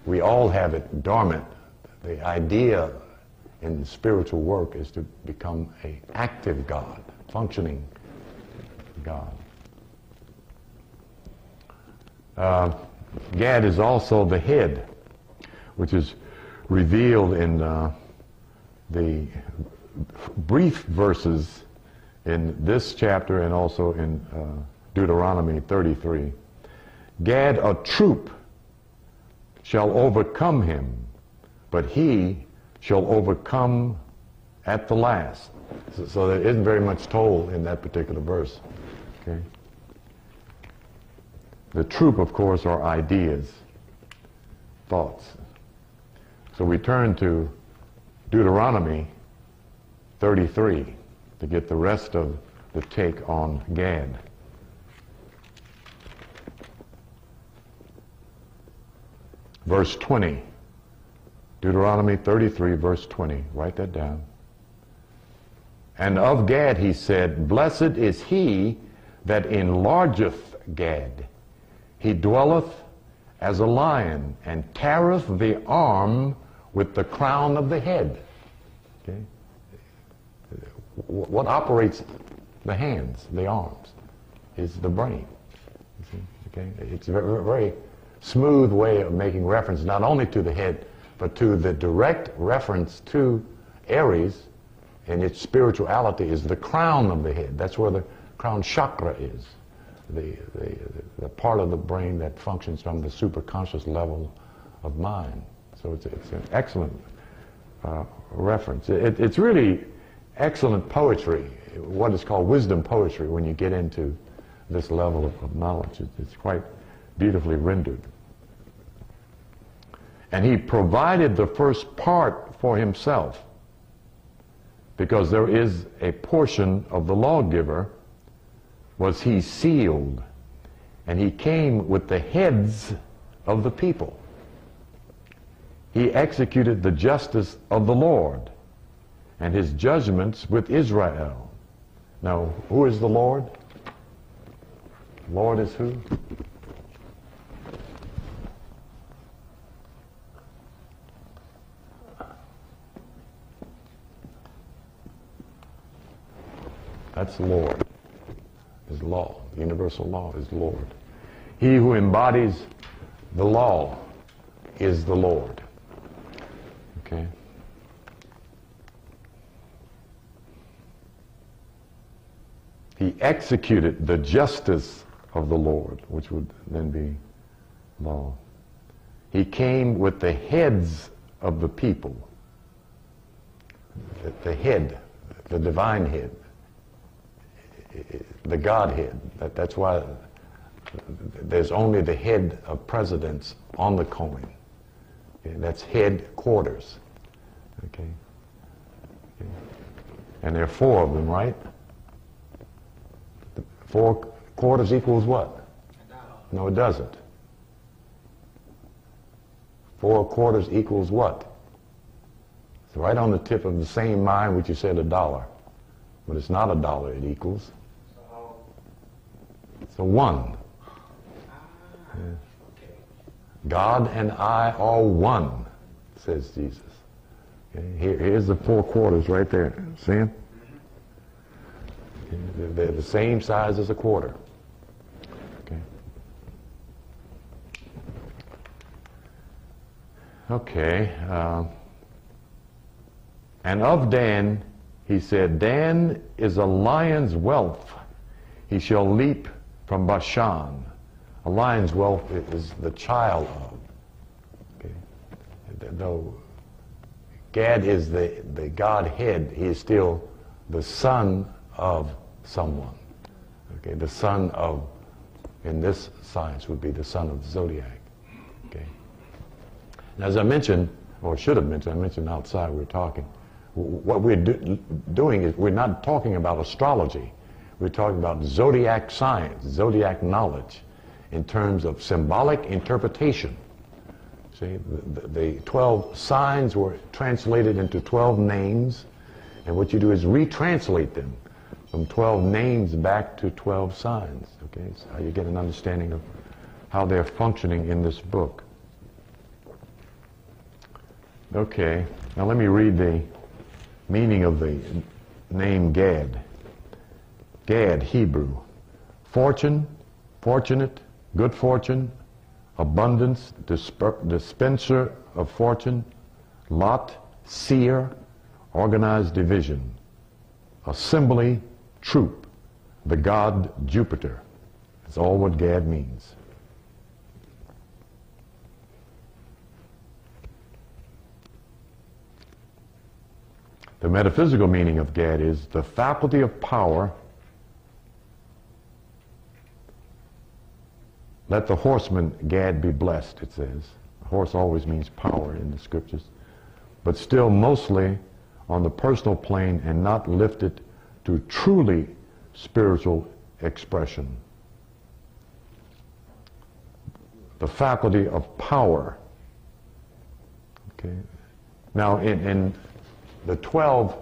We all have it dormant. The idea in spiritual work is to become a active God, functioning God. Uh, Gad is also the head, which is revealed in uh, the brief verses in this chapter and also in uh, Deuteronomy 33. Gad, a troop, shall overcome him, but he shall overcome at the last. So, so there isn't very much told in that particular verse. Okay? The troop, of course, are ideas, thoughts. So we turn to Deuteronomy 33 to get the rest of the take on Gad. Verse 20. Deuteronomy 33, verse 20. Write that down. And of Gad he said, Blessed is he that enlargeth Gad. He dwelleth as a lion and teareth the arm with the crown of the head. Okay? What operates the hands, the arms, is the brain. Okay? It's a very, very smooth way of making reference not only to the head, but to the direct reference to Aries and its spirituality is the crown of the head. That's where the crown chakra is, the, the, the part of the brain that functions from the superconscious level of mind. So it's, it's an excellent uh, reference. It, it's really excellent poetry, what is called wisdom poetry, when you get into this level of, of knowledge. It, it's quite beautifully rendered. And he provided the first part for himself because there is a portion of the lawgiver was he sealed and he came with the heads of the people he executed the justice of the lord and his judgments with Israel. Now, who is the Lord? Lord is who? That's the Lord. His law, universal law is Lord. He who embodies the law is the Lord. Okay? He executed the justice of the Lord, which would then be law. He came with the heads of the people. The, the head, the divine head, the Godhead. That, that's why there's only the head of presidents on the coin. Okay, that's headquarters. Okay. okay. And there are four of them, right? Four quarters equals what? No, it doesn't. Four quarters equals what? It's right on the tip of the same mind which you said a dollar. But it's not a dollar it equals. It's a one. God and I are one, says Jesus. Here, here's the four quarters right there. See them? They're the same size as a quarter. Okay. Okay. Uh, and of Dan, he said, Dan is a lion's whelp. He shall leap from Bashan. A lion's whelp is the child of. Okay. Though Gad is the, the Godhead, he is still the son of someone. Okay, the son of, in this science, would be the son of the zodiac. Okay. And as I mentioned, or should have mentioned, I mentioned outside we were talking. What we're do, doing is we're not talking about astrology. We're talking about zodiac science, zodiac knowledge, in terms of symbolic interpretation. See, the, the, the 12 signs were translated into 12 names, and what you do is retranslate them from 12 names back to 12 signs. Okay, so how you get an understanding of how they're functioning in this book. Okay, now let me read the meaning of the name Gad. Gad, Hebrew. Fortune, fortunate, good fortune, abundance, dispenser of fortune, lot, seer, organized division, assembly, troop, the god Jupiter. That's all what Gad means. The metaphysical meaning of Gad is the faculty of power. Let the horseman Gad be blessed, it says. Horse always means power in the scriptures, but still mostly on the personal plane and not lifted to truly spiritual expression. The faculty of power. Okay. Now, in, in the 12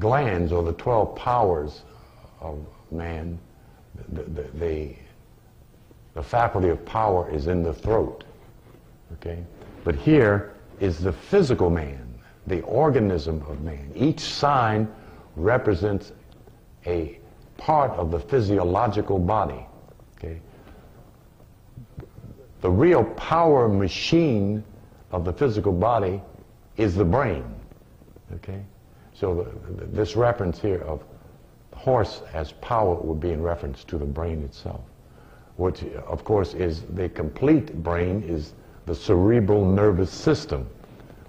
glands or the 12 powers of man, the, the, the, the faculty of power is in the throat. Okay? But here is the physical man the organism of man. Each sign represents a part of the physiological body. Okay? The real power machine of the physical body is the brain. Okay? So the, the, this reference here of horse as power would be in reference to the brain itself, which of course is the complete brain is the cerebral nervous system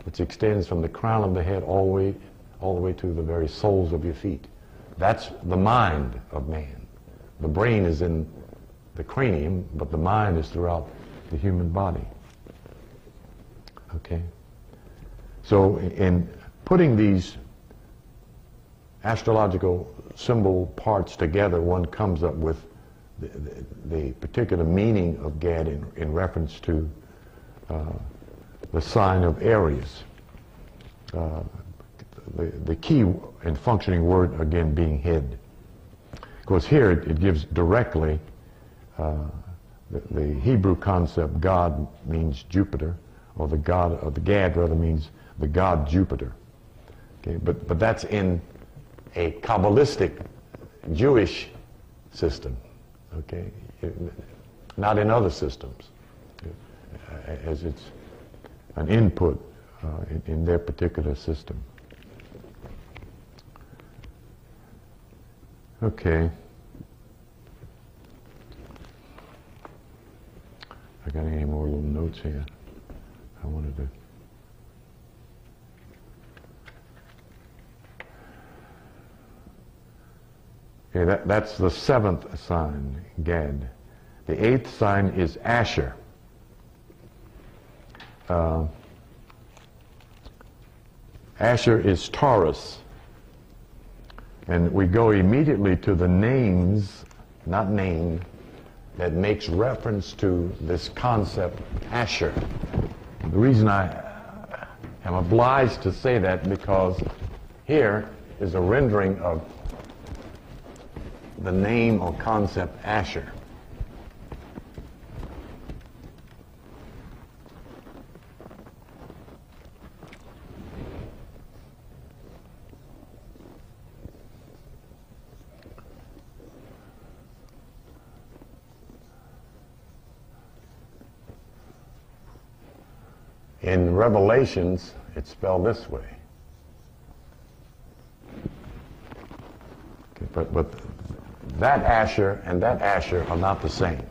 which extends from the crown of the head all the way, all the way to the very soles of your feet. That's the mind of man. The brain is in the cranium, but the mind is throughout the human body. Okay? So in putting these astrological symbol parts together, one comes up with the, the, the particular meaning of Gad in, in reference to uh, the sign of Aries. uh, the, the key and functioning word again being head. Of course, here it, it gives directly uh, the, Hebrew concept God means Jupiter, or the God, or the Gad rather means the God Jupiter. Okay, but, but that's in a Kabbalistic Jewish system, okay, not in other systems, as it's an input uh, in, in their particular system. Okay. I got any more little notes here? I wanted to. Okay, that, that's the seventh sign, Gad. The eighth sign is Asher. Uh, Asher is Taurus. And we go immediately to the names, not name, that makes reference to this concept, Asher. The reason I am obliged to say that because here is a rendering of the name or concept Asher. In Revelations, it's spelled this way. But, but that Asher and that Asher are not the same.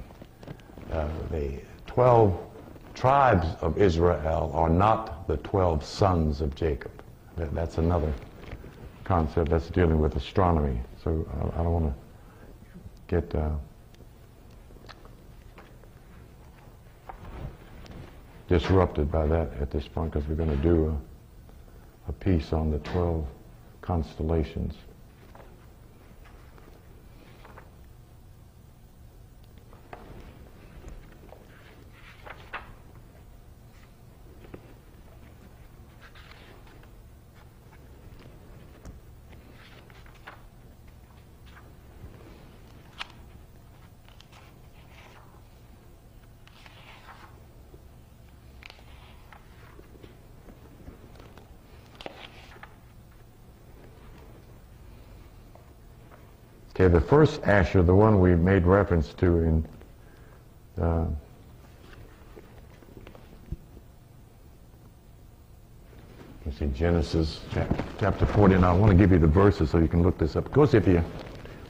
Uh, the 12 tribes of Israel are not the 12 sons of Jacob. That, that's another concept that's dealing with astronomy. So I, I don't want to get. Uh, disrupted by that at this point because we're going to do a, a piece on the 12 constellations. Okay, the first Asher, the one we made reference to in uh, see, Genesis chapter 49. I want to give you the verses so you can look this up. Of course, if you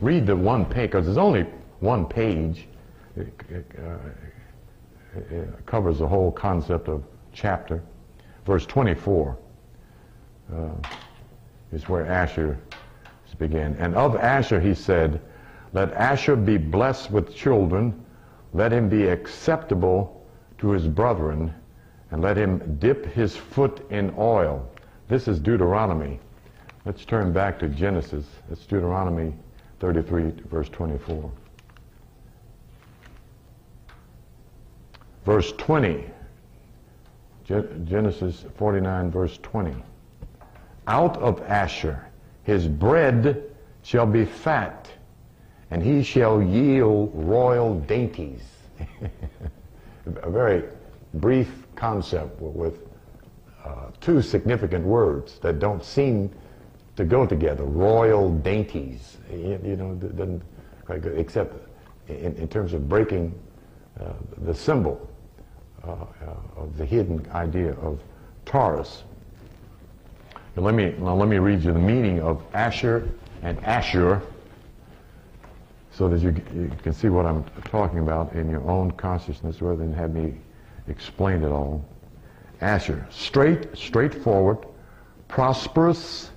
read the one page, because there's only one page, it, it, uh, it, covers the whole concept of chapter. Verse 24 uh, is where Asher began. And of Asher he said, Let Asher be blessed with children, let him be acceptable to his brethren, and let him dip his foot in oil. This is Deuteronomy. Let's turn back to Genesis. It's Deuteronomy 33, verse 24. Verse 20. Genesis 49, verse 20. Out of Asher his bread shall be fat, and he shall yield royal dainties. a very brief concept with uh, two significant words that don't seem to go together. Royal dainties, you, you know, doesn't quite except in, in, terms of breaking uh, the symbol uh, uh of the hidden idea of Taurus. Now let me, now let me read you the meaning of Asher and Ashur so that you, you can see what I'm talking about in your own consciousness rather than have me explain it all. Asher, straight, straightforward, prosperous,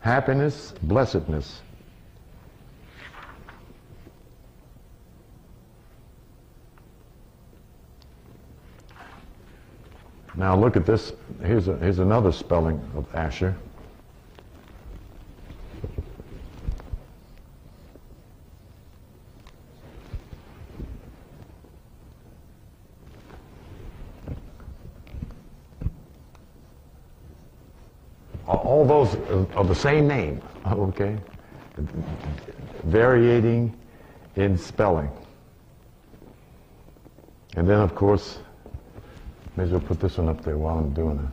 happiness, blessedness. Now look at this. Here's, a, here's another spelling of Asher. all those are the same name, okay? Varying in spelling. And then, of course, may as well put this one up there while I'm doing it.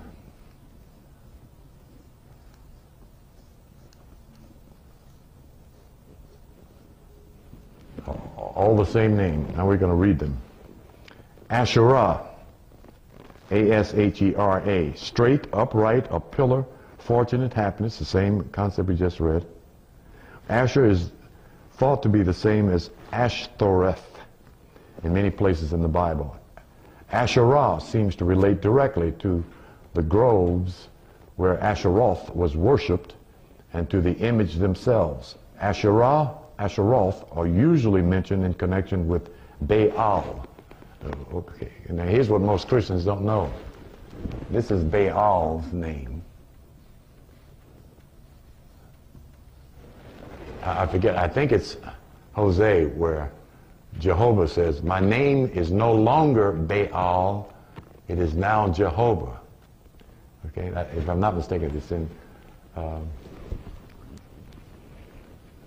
All the same name. Now we're going to read them. Asherah, A-S-H-E-R-A, straight, upright, a pillar, fortunate, happiness, the same concept we just read. Asher is thought to be the same as Ashtoreth in many places in the Bible. Asherah seems to relate directly to the groves where Asheroth was worshipped and to the image themselves. Asherah, Asheroth are usually mentioned in connection with Baal. Uh, Okay, now here's what most Christians don't know. This is Baal's name. I I forget, I think it's Hosea where Jehovah says, My name is no longer Baal, it is now Jehovah. Okay, if I'm not mistaken, it's in um,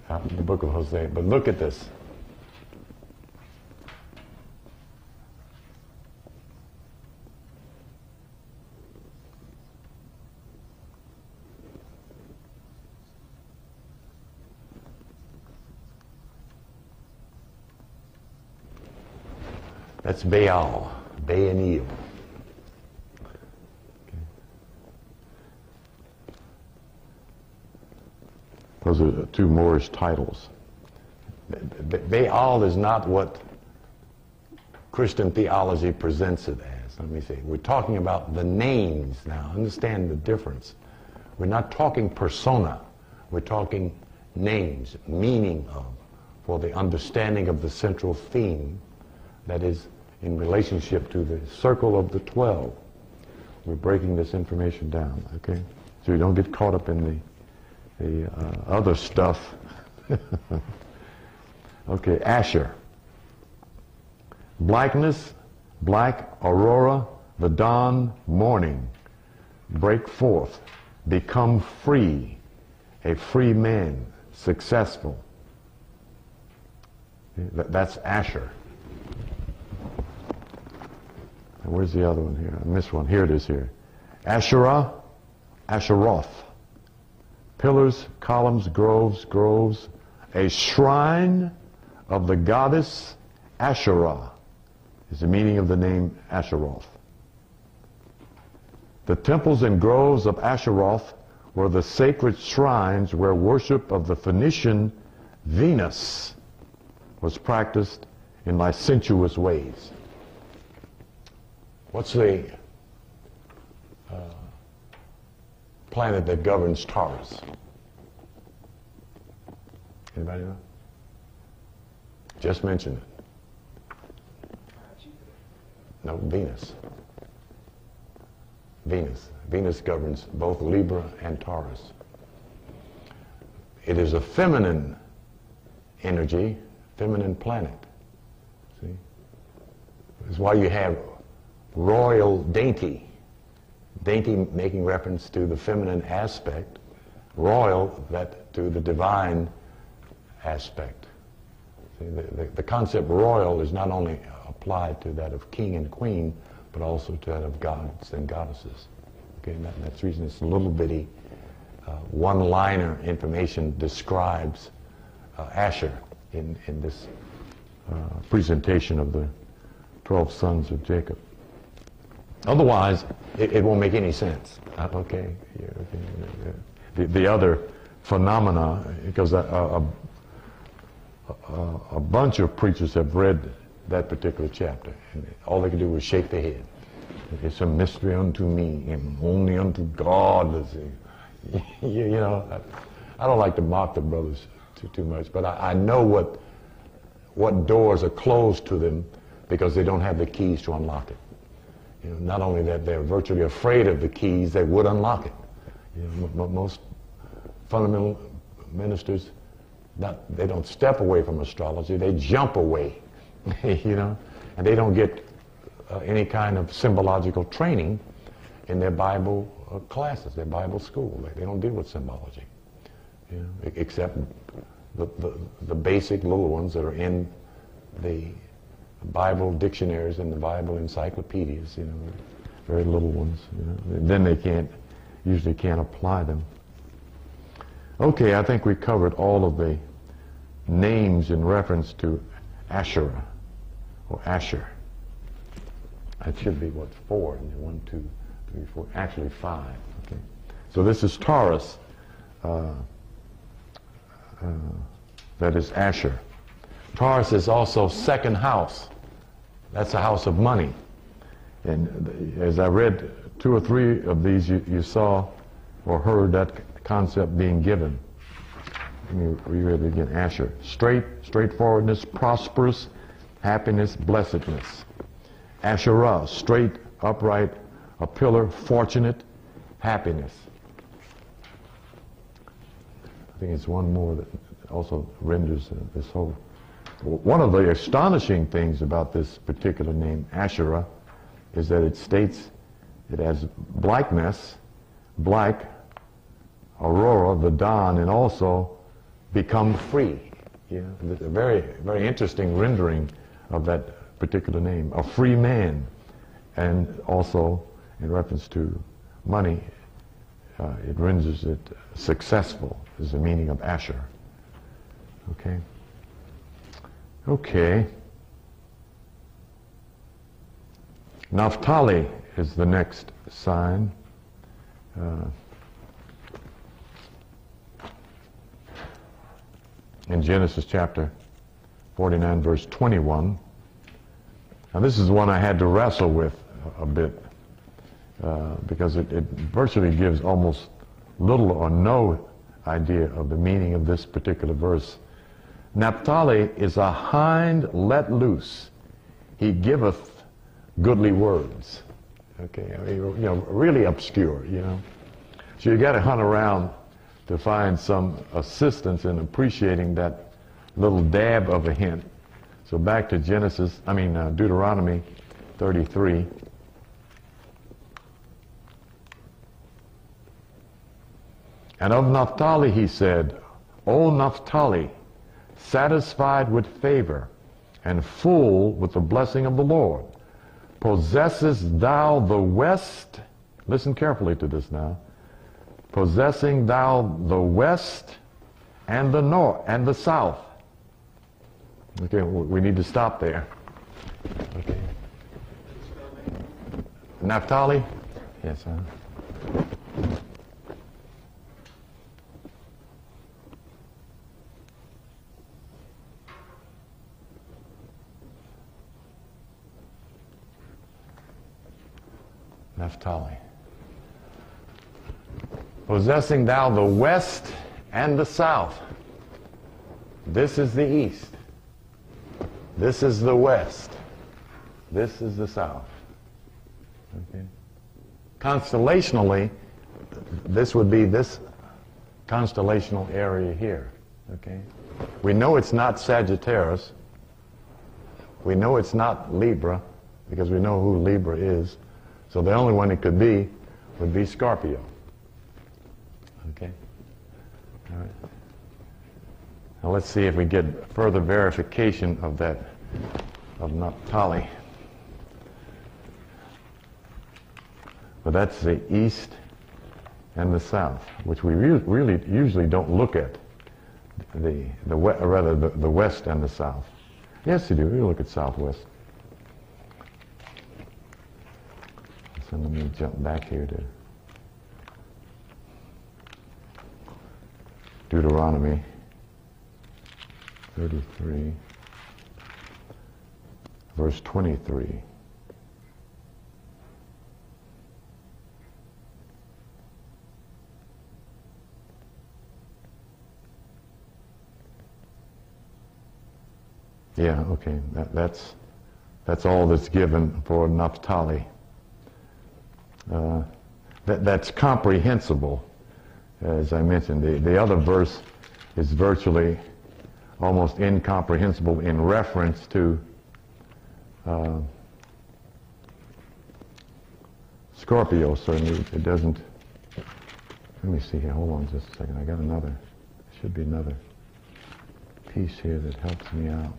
uh, the book of Hosea. But look at this. That's Baal, Baal. Those are two Moorish titles. Ba- Ba- Baal is not what Christian theology presents it as. Let me see. We're talking about the names now. Understand the difference. We're not talking persona. We're talking names, meaning of, for the understanding of the central theme that is in relationship to the circle of the 12. We're breaking this information down, okay? So you don't get caught up in the, the uh, other stuff. okay, Asher. Blackness, black aurora, the dawn, morning. Break forth, become free, a free man, successful. That- That's Asher. And where's the other one here? I missed one. Here it is here. Asherah, Asheroth. Pillars, columns, groves, groves. A shrine of the goddess Asherah is the meaning of the name Asheroth. The temples and groves of Asheroth were the sacred shrines where worship of the Phoenician Venus was practiced in licentious ways. What's the uh, planet that governs Taurus? Anybody know? Just mentioned it. No, Venus. Venus. Venus governs both Libra and Taurus. It is a feminine energy, feminine planet. See? That's why you have royal dainty. Dainty making reference to the feminine aspect, royal that to the divine aspect. See, the, the, the concept royal is not only applied to that of king and queen, but also to that of gods and goddesses. Okay, and that, that's the reason it's a little bitty uh, one-liner information describes uh, Asher in, in this uh, presentation of the 12 sons of Jacob. Otherwise, it, it won't make any sense. Uh, okay? Yeah, okay. The, the other phenomena, because a, a, a, a bunch of preachers have read that particular chapter, and all they can do is shake their head. It's a mystery unto me, and only unto God you, you know, I, I don't like to mock the brothers too, too much, but I, I know what, what doors are closed to them because they don't have the keys to unlock it. You know, not only that, they're virtually afraid of the keys that would unlock it. You know, most fundamental ministers, not, they don't step away from astrology, they jump away, you know, and they don't get uh, any kind of symbological training in their Bible uh, classes, their Bible school. They, they don't deal with symbology, you know, except the, the, the basic little ones that are in the Bible dictionaries and the Bible encyclopedias, you know, very little ones. You know. And Then they can't, usually can't apply them. Okay, I think we covered all of the names in reference to Asherah or Asher. It should be what four? One, two, three, four. Actually five. Okay. So this is Taurus. Uh, uh, that is Asher. Taurus is also second house. That's a house of money. And as I read two or three of these, you, you saw or heard that concept being given. Let me reread it again. Asher. Straight, straightforwardness, prosperous, happiness, blessedness. Asherah. Straight, upright, a pillar, fortunate, happiness. I think it's one more that also renders uh, this whole. One of the astonishing things about this particular name, Asherah, is that it states it has blackness, black, aurora, the dawn, and also become free. It's a very, very interesting rendering of that particular name, a free man, and also in reference to money, uh, it renders it successful is the meaning of Asher. Okay. Okay. Naphtali is the next sign. Uh, in Genesis chapter 49, verse 21. Now, this is one I had to wrestle with a, bit uh, because it, it virtually gives almost little or no idea of the meaning of this particular verse. Naphtali is a hind let loose. He giveth goodly words. Okay, I mean, you know, really obscure, you know. So you got to hunt around to find some assistance in appreciating that little dab of a hint. So back to Genesis, I mean uh, Deuteronomy 33. And of Naphtali he said, O Naphtali, satisfied with favor and full with the blessing of the Lord, possessest thou the west, listen carefully to this now, possessing thou the west and the north and the south. Okay, we need to stop there. Okay. Naphtali? Yes, sir. Naphtali. Possessing thou the west and the south. This is the east. This is the west. This is the south. Okay. Constellationally, this would be this constellational area here. Okay. We know it's not Sagittarius. We know it's not Libra because we know who Libra is. So the only one it could be would be Scorpio. Okay? All right. Now let's see if we get further verification of that, of Naphtali. But that's the east and the south, which we re- really usually don't look at. The, the rather, the, the west and the south. Yes, you do. You look at southwest. So let me jump back here to Deuteronomy 33, verse 23. Yeah, okay. That, that's, that's all that's given for Naphtali. Uh, that, that's comprehensible, as I mentioned. The, the other verse is virtually almost incomprehensible in reference to uh, Scorpio certainly, it doesn't, let me see here, hold on just a second. I got another, there should be another piece here that helps me out.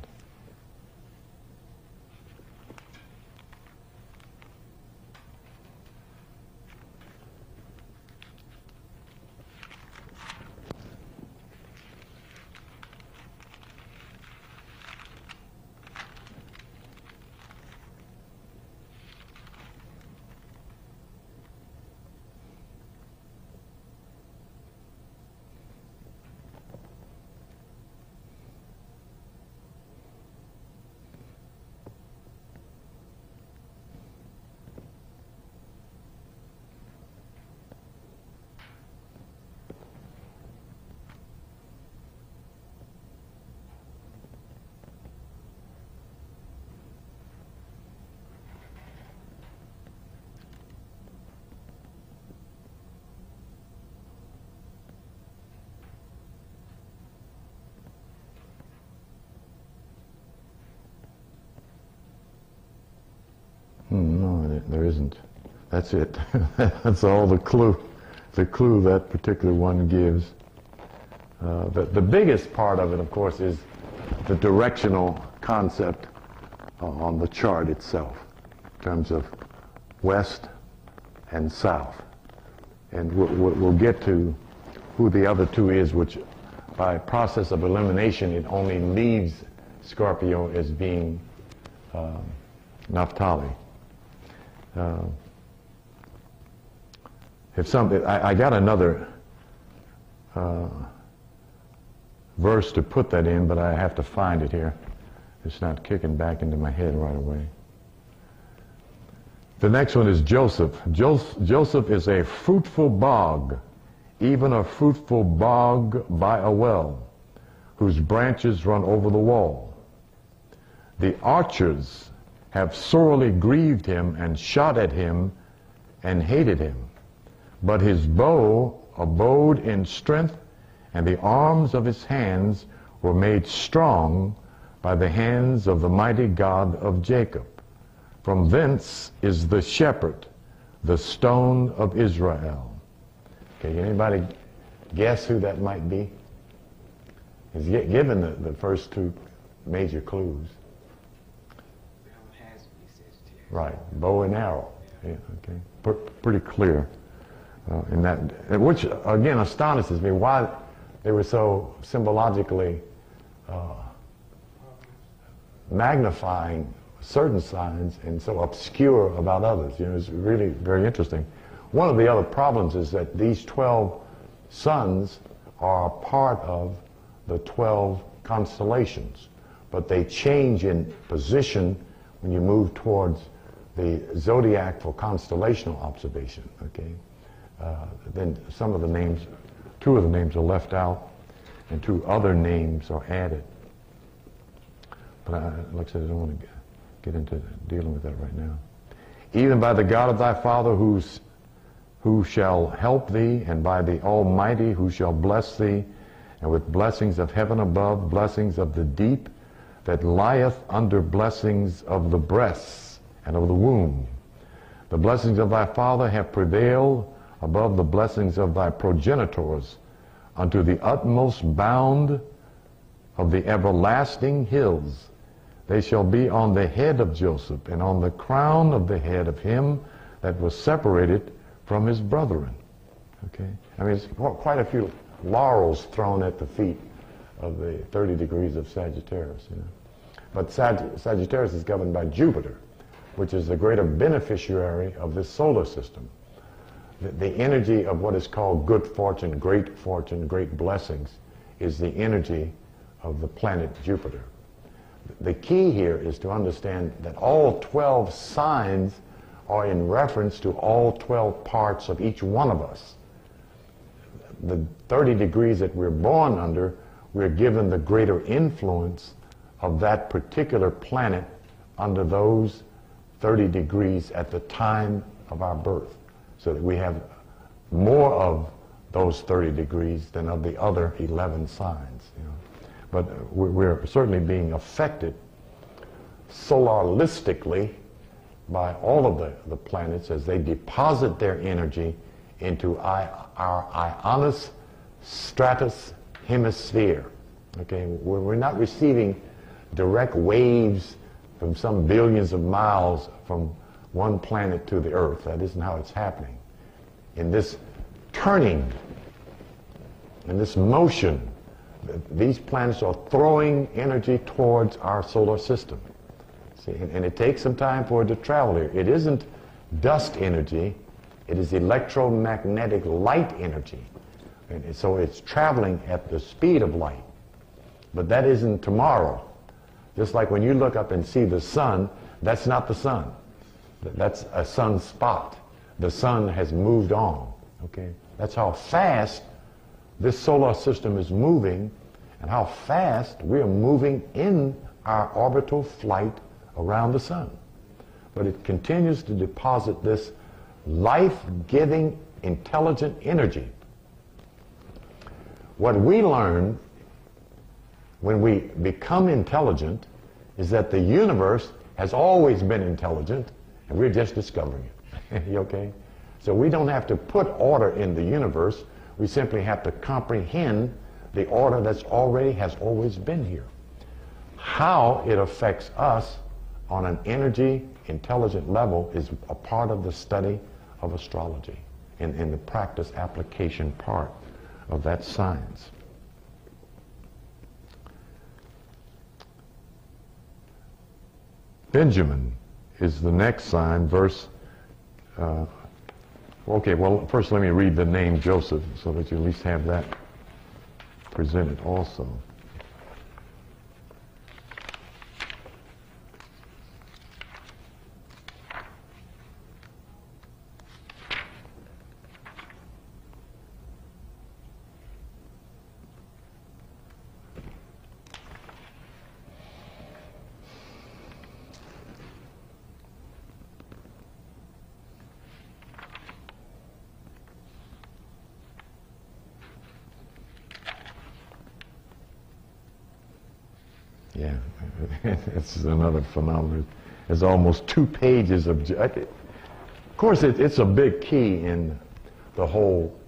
Hmm, no, there- there isn't. That's it. That's all the clue, the clue that particular one gives. Uh, the, the biggest part of it, of course, is the directional concept uh, on the chart itself, in terms of west and south. And we'll, we'll get to who the other two is, which by process of elimination, it only leaves Scorpio as being um, Naphtali. Uh, if I, I got another uh, verse to put that in, but I have to find it here. It's not kicking back into my head right away. The next one is Joseph. Jos- Joseph is a fruitful bog, even a fruitful bog by a well, whose branches run over the wall. The archers have sorely grieved him and shot at him and hated him. But his bow abode in strength, and the arms of his hands were made strong by the hands of the mighty God of Jacob. From thence is the shepherd, the stone of Israel. Okay, anybody guess who that might be? He's given the, the first two major clues. Right, bow and arrow. Yeah, okay, P- pretty clear uh, in that, which again astonishes me why they were so symbologically uh, magnifying certain signs and so obscure about others. You know, it's really very interesting. One of the other problems is that these 12 sons are part of the 12 constellations, but they change in position when you move towards the zodiac for constellational observation. Okay, uh, then some of the names, two of the names are left out, and two other names are added. But I, like I said, I don't want to get into dealing with that right now. Even by the God of thy father, who's, who shall help thee, and by the Almighty, who shall bless thee, and with blessings of heaven above, blessings of the deep, that lieth under blessings of the breasts and of the womb. The blessings of thy father have prevailed above the blessings of thy progenitors unto the utmost bound of the everlasting hills. They shall be on the head of Joseph and on the crown of the head of him that was separated from his brethren. Okay? I mean, it's quite a few laurels thrown at the feet of the 30 degrees of Sagittarius, you know. But Sag- Sagittarius is governed by Jupiter, which is the greater beneficiary of this solar system. The, the energy of what is called good fortune, great fortune, great blessings is the energy of the planet Jupiter. The key here is to understand that all 12 signs are in reference to all 12 parts of each one of us. The 30 degrees that we're born under, we're given the greater influence of that particular planet under those 30 degrees at the time of our birth. So that we have more of those 30 degrees than of the other 11 signs. You know. But we're, certainly being affected solaristically by all of the, the planets as they deposit their energy into I, our ionos stratus hemisphere. Okay, we're not receiving direct waves from some billions of miles from one planet to the Earth. That isn't how it's happening. In this turning, in this motion, these planets are throwing energy towards our solar system. See, and, and it takes some time for it to travel here. It isn't dust energy, it is electromagnetic light energy. And so it's traveling at the speed of light. But that isn't tomorrow. Just like when you look up and see the sun, that's not the sun. That's a sunspot. The sun has moved on. Okay? That's how fast this solar system is moving and how fast we are moving in our orbital flight around the sun. But it continues to deposit this life-giving, intelligent energy. What we learn when we become intelligent is that the universe has always been intelligent and we're just discovering it. you okay? So we don't have to put order in the universe. We simply have to comprehend the order that's already has always been here. How it affects us on an energy intelligent level is a part of the study of astrology and, in the practice application part of that science. Benjamin is the next sign, verse. Uh, okay, well, first let me read the name Joseph so that you at least have that presented also. Yeah, another phenomenon. It's almost two pages of. Of course, it, it's a big key in the whole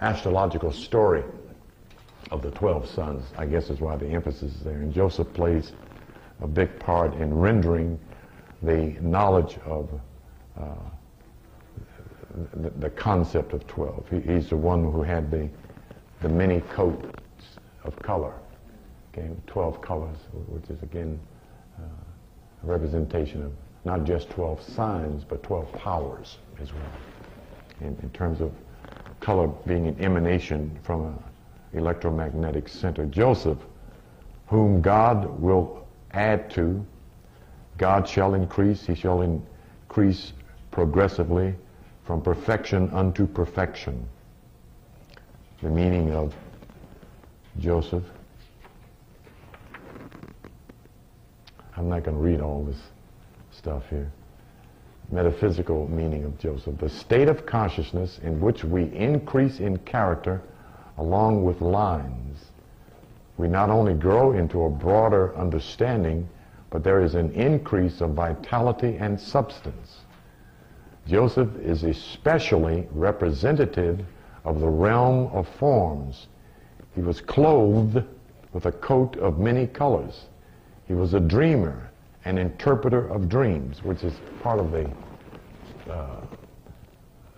astrological story of the 12 sons. I guess is why the emphasis is there. And Joseph plays a big part in rendering the knowledge of uh, the, the, concept of 12. He, he's the one who had the, the many coats of color. 12 colors, which is again a representation of not just 12 signs, but 12 powers as well. In, in terms of color being an emanation from an electromagnetic center. Joseph, whom God will add to, God shall increase, he shall increase progressively from perfection unto perfection. The meaning of Joseph I'm not going to read all this stuff here. Metaphysical meaning of Joseph. The state of consciousness in which we increase in character along with lines. We not only grow into a broader understanding, but there is an increase of vitality and substance. Joseph is especially representative of the realm of forms. He was clothed with a coat of many colors. He was a dreamer, an interpreter of dreams, which is part of the uh,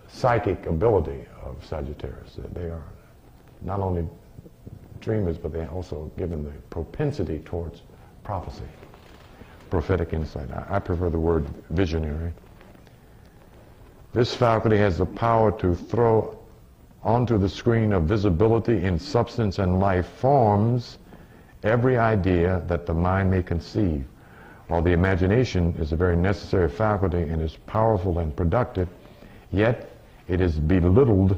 psychic ability of Sagittarius. They are not only dreamers, but they're also given the propensity towards prophecy, prophetic insight. I, I prefer the word visionary. This faculty has the power to throw onto the screen of visibility in substance and life forms every idea that the mind may conceive. While the imagination is a very necessary faculty and is powerful and productive, yet it is belittled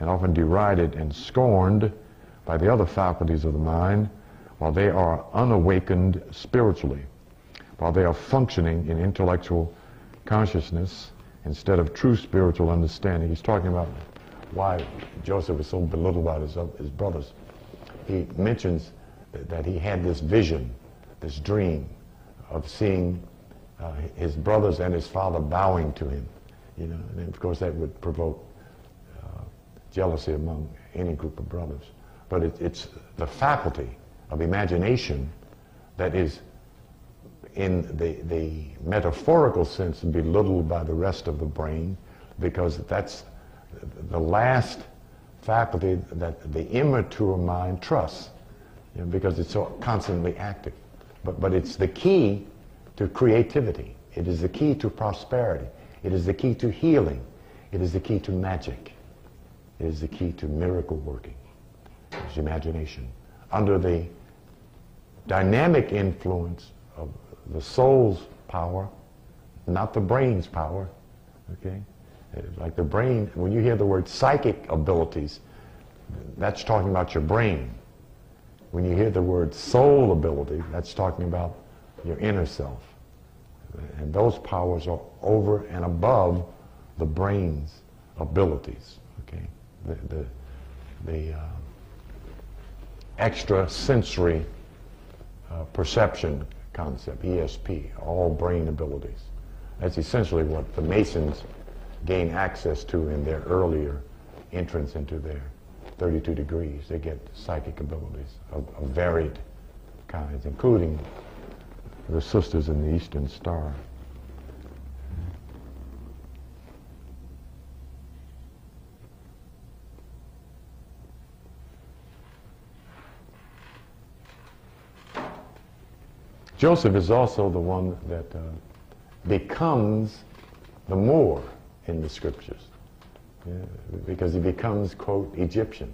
and often derided and scorned by the other faculties of the mind while they are unawakened spiritually, while they are functioning in intellectual consciousness instead of true spiritual understanding. He's talking about why Joseph was so belittled by his, his brothers. He mentions that he had this vision, this dream of seeing uh, his brothers and his father bowing to him. You know, and of course that would provoke uh, jealousy among any group of brothers. But it, it's the faculty of imagination that is, in the, the metaphorical sense, belittled by the rest of the brain because that's the last faculty that the immature mind trusts you know, because it's so constantly active. But, but it's the key to creativity. It is the key to prosperity. It is the key to healing. It is the key to magic. It is the key to miracle working. It's imagination. Under the dynamic influence of the soul's power, not the brain's power, okay? Like the brain, when you hear the word psychic abilities, that's talking about your brain. When you hear the word soul ability, that's talking about your inner self. And those powers are over and above the brain's abilities. Okay, the the, the uh, extra sensory uh, perception concept, ESP, all brain abilities. That's essentially what the Masons gain access to in their earlier entrance into their 32 degrees. They get psychic abilities of, of varied kinds, including the sisters in the Eastern Star. Joseph is also the one that uh, becomes the Moor in the scriptures because he becomes, quote, Egyptian.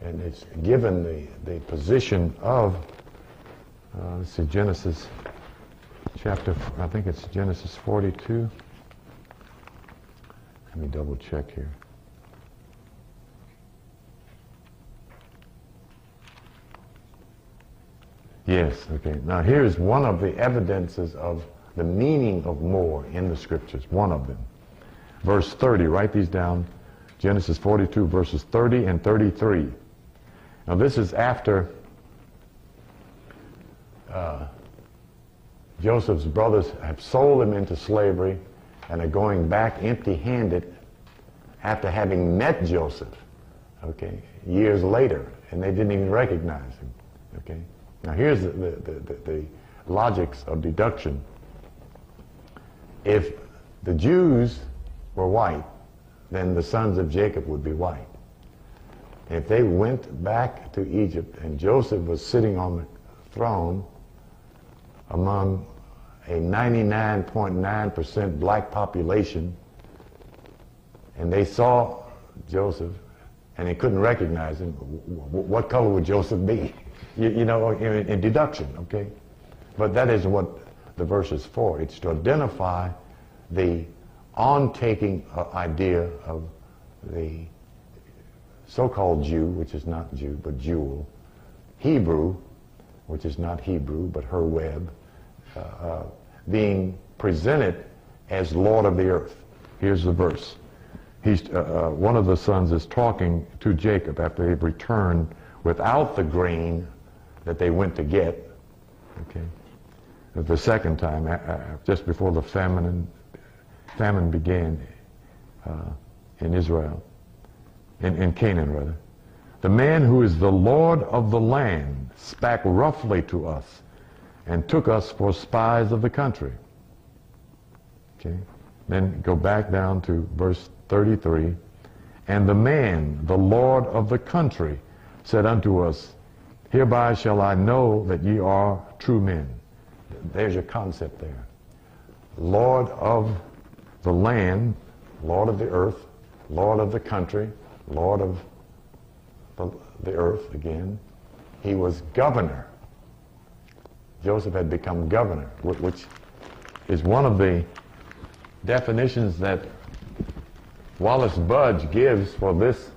And it's given the, the position of, uh, let's see, Genesis chapter, I think it's Genesis 42. Let me double check here. Yes, okay. Now here's one of the evidences of the meaning of more in the scriptures, one of them. Verse 30, write these down. Genesis 42, verses 30 and 33. Now this is after uh, Joseph's brothers have sold him into slavery and are going back empty-handed after having met Joseph, okay, years later, and they didn't even recognize him, okay. Now here's the, the, the, the logics of deduction. If the Jews were white, then the sons of Jacob would be white. If they went back to Egypt and Joseph was sitting on the throne among a 99.9% black population, and they saw Joseph and they couldn't recognize him, what color would Joseph be? You, you know, in, in deduction, okay? But that is what the verse is for. It's to identify the on-taking uh, idea of the so-called Jew, which is not Jew, but Jewel, Hebrew, which is not Hebrew, but her web, uh, uh, being presented as Lord of the earth. Here's the verse. He's, uh, uh, one of the sons is talking to Jacob after they've returned without the grain that they went to get. Okay, the second time, just before the famine famine began uh, in Israel, in, in Canaan rather. The man who is the Lord of the land spake roughly to us and took us for spies of the country. Okay. Then go back down to verse 33. And the man, the Lord of the country, said unto us, Hereby shall I know that ye are true men. There's your concept there. Lord of the land, Lord of the earth, Lord of the country, Lord of the, the earth again. He was governor. Joseph had become governor, which is one of the definitions that Wallis Budge gives for this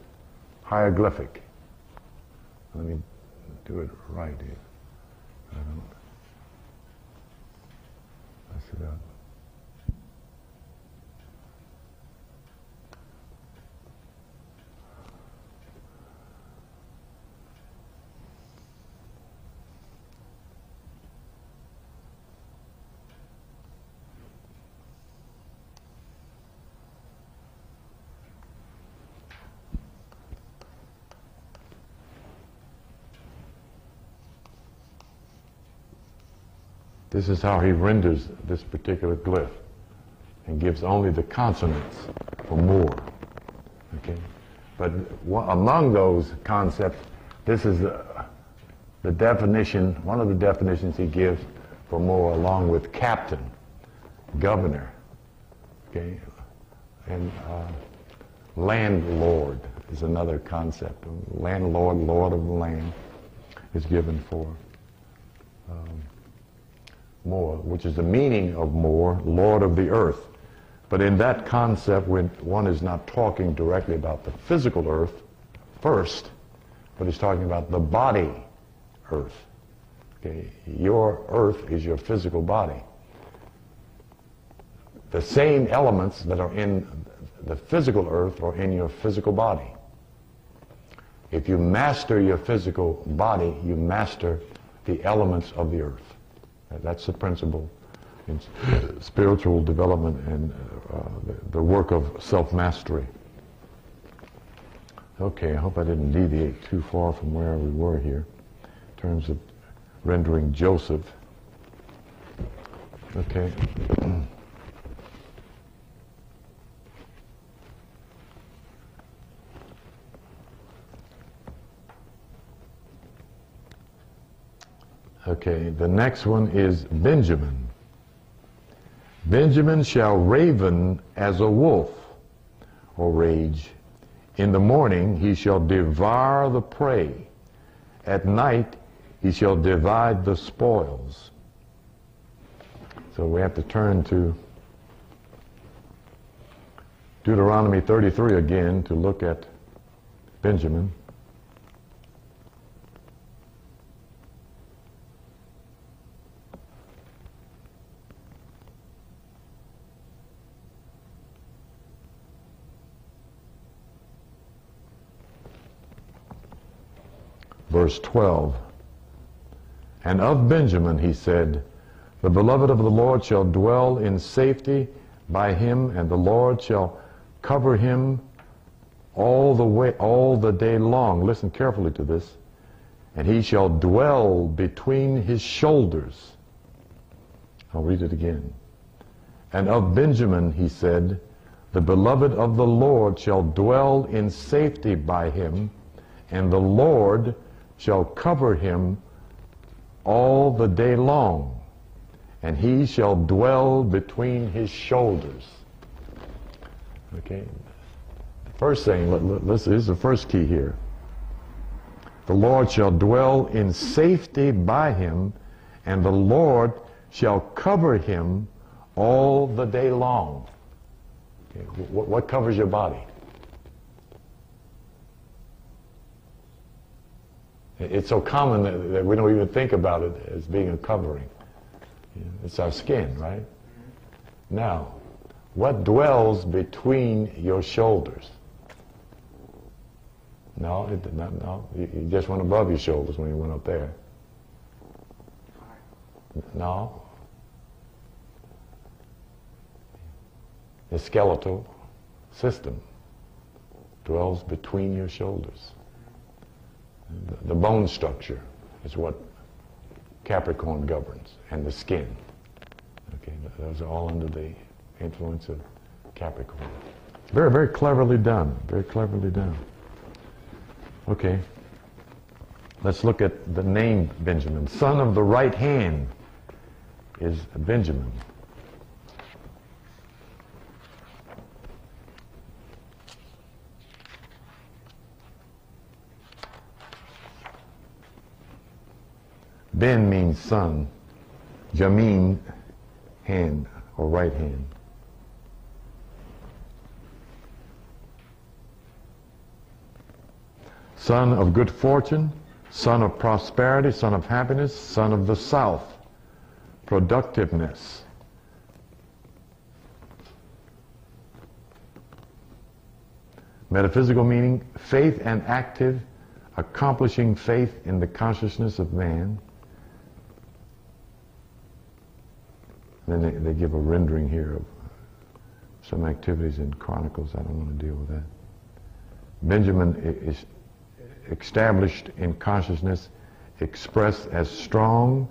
hieroglyphic. Let me do it right here. This is how he renders this particular glyph and gives only the consonants for Moor. Okay? But among those concepts, this is the, the definition, one of the definitions he gives for Moor along with captain, governor, okay? And uh, landlord is another concept. Landlord, lord of the land is given for um, Moor, which is the meaning of Moor, lord of the earth. But in that concept, when one is not talking directly about the physical earth first, but he's talking about the body earth. Okay? Your earth is your physical body. The same elements that are in the physical earth are in your physical body. If you master your physical body, you master the elements of the earth. That's the principle in spiritual development and uh, the, the work of self-mastery. Okay, I hope I didn't deviate too far from where we were here in terms of rendering Joseph. Okay. Okay, the next one is Benjamin. Benjamin shall raven as a wolf, or rage. In the morning he shall devour the prey. At night he shall divide the spoils. So we have to turn to Deuteronomy 33 again to look at Benjamin. Verse 12. And of Benjamin he said, The beloved of the Lord shall dwell in safety by him, and the Lord shall cover him all the way, all the day long. Listen carefully to this. And he shall dwell between his shoulders. I'll read it again. And of Benjamin he said, The beloved of the Lord shall dwell in safety by him, and the Lord shall cover him all the day long, and he shall dwell between his shoulders. Okay. First thing, let, let, this is the first key here. The Lord shall dwell in safety by him, and the Lord shall cover him all the day long. Okay. What, what covers your body? It's so common that, that, we don't even think about it as being a covering. It's our skin, right? Now, what dwells between your shoulders? No, it, not, no. You, you just went above your shoulders when you went up there. No. The skeletal system dwells between your shoulders. The, bone structure is what Capricorn governs, and the skin. Okay, those are all under the influence of Capricorn. Very, very cleverly done. Very cleverly done. Okay. Let's look at the name Benjamin. Son of the right hand is Benjamin. Ben means son. Jamin, hand or right hand. Son of good fortune, son of prosperity, son of happiness, son of the south, productiveness. Metaphysical meaning, faith and active, accomplishing faith in the consciousness of man. Then they, they give a rendering here of some activities in Chronicles. I don't want to deal with that. Benjamin is established in consciousness, expressed as strong,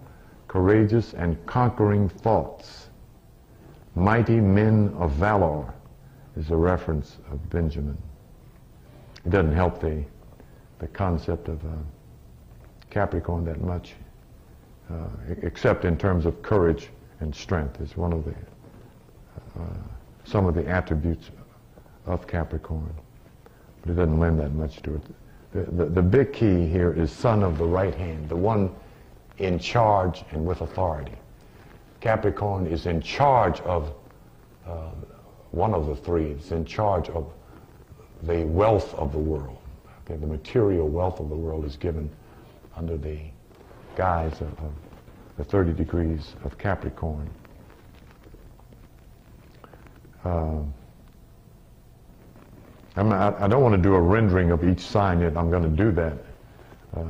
courageous and conquering thoughts. Mighty men of valor is a reference of Benjamin. It doesn't help the, the concept of uh, Capricorn that much, uh, except in terms of courage and strength. is one of the, uh, some of the attributes of Capricorn. But it doesn't lend that much to it. The, the, the big key here is son of the right hand, the one in charge and with authority. Capricorn is in charge of uh, one of the three. It's in charge of the wealth of the world. Okay, the material wealth of the world is given under the guise of, of the 30 degrees of Capricorn. Um, I, I don't want to do a rendering of each sign yet. I'm going to do that, uh,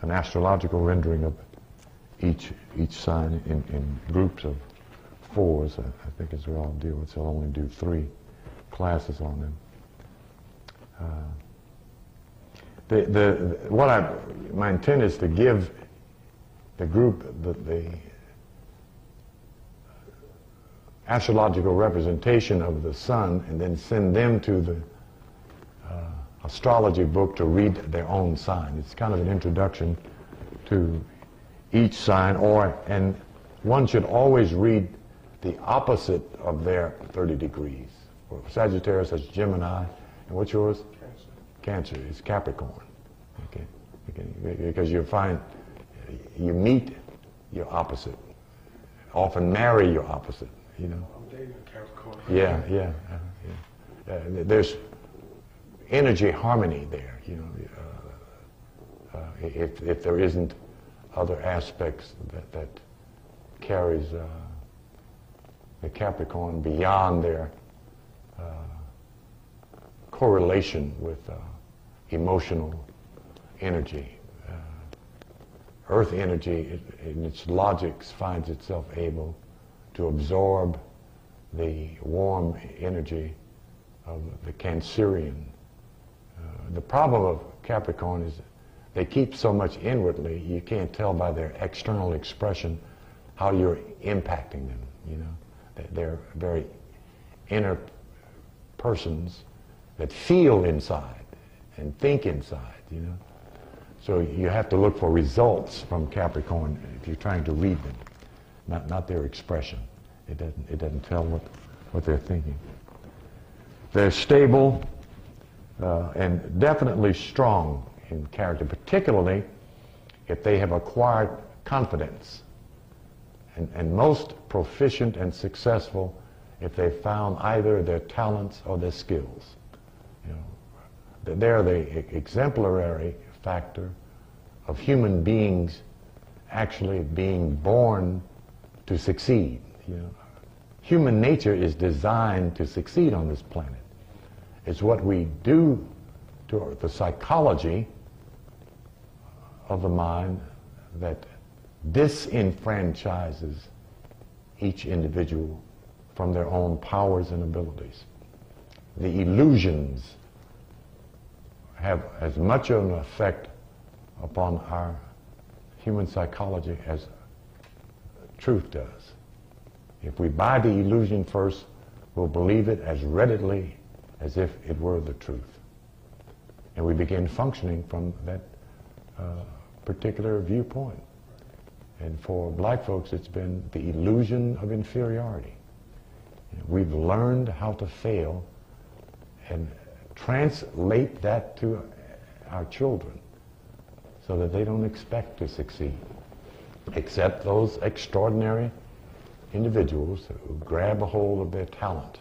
an astrological rendering of each each sign in, in groups of fours. I, I think is what I'll do. So I'll only do three classes on them. Uh, the, the, what I, my intent is to give the group the, the astrological representation of the sun and then send them to the uh, astrology book to read their own sign. It's kind of an introduction to each sign or and one should always read the opposite of their 30 degrees. For Sagittarius has Gemini and what's yours? Cancer is Capricorn. Okay? okay? Because you find you meet your opposite, often marry your opposite. You know. I'm dating a Capricorn. Yeah, yeah, uh, yeah. Uh, there's energy harmony there. You know, uh, uh, if if there isn't other aspects that that carries uh, the Capricorn beyond their uh, correlation with uh, emotional energy. Earth energy, in its logics, finds itself able to absorb the warm energy of the Cancerian. Uh, the problem of Capricorn is they keep so much inwardly, you can't tell by their external expression how you're impacting them. You know, They- they're very inner persons that feel inside and think inside. You know, so you have to look for results from Capricorn if you're trying to read them, not not their expression. It doesn't it doesn't tell what what they're thinking. They're stable uh, and definitely strong in character, particularly if they have acquired confidence, and, and most proficient and successful if they found either their talents or their skills. You know, they're the exemplary factor of human beings actually being born to succeed. You know, human nature is designed to succeed on this planet. It's what we do to the psychology of the mind that disenfranchises each individual from their own powers and abilities. The illusions have as much of an effect upon our human psychology as truth does. If we buy the illusion first, we'll believe it as readily as if it were the truth. And we begin functioning from that uh, particular viewpoint. And for black folks, it's been the illusion of inferiority. We've learned how to fail and translate that to our children so that they don't expect to succeed, except those extraordinary individuals who grab a hold of their talent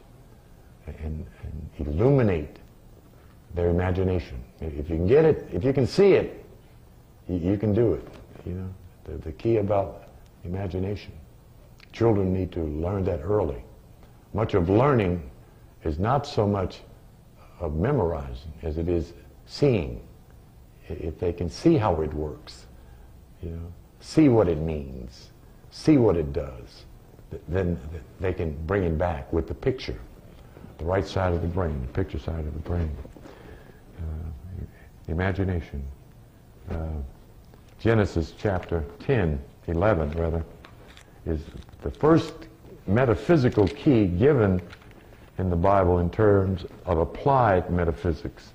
and, and illuminate their imagination. If you can get it, if you can see it, you, you can do it. You know, the, the key about imagination. Children need to learn that early. Much of learning is not so much of memorizing as it is seeing. If they can see how it works, you know, see what it means, see what it does, then they can bring it back with the picture, the right side of the brain, the picture side of the brain. Uh, imagination. Uh, Genesis chapter 10, 11 rather. is the first metaphysical key given in the Bible in terms of applied metaphysics.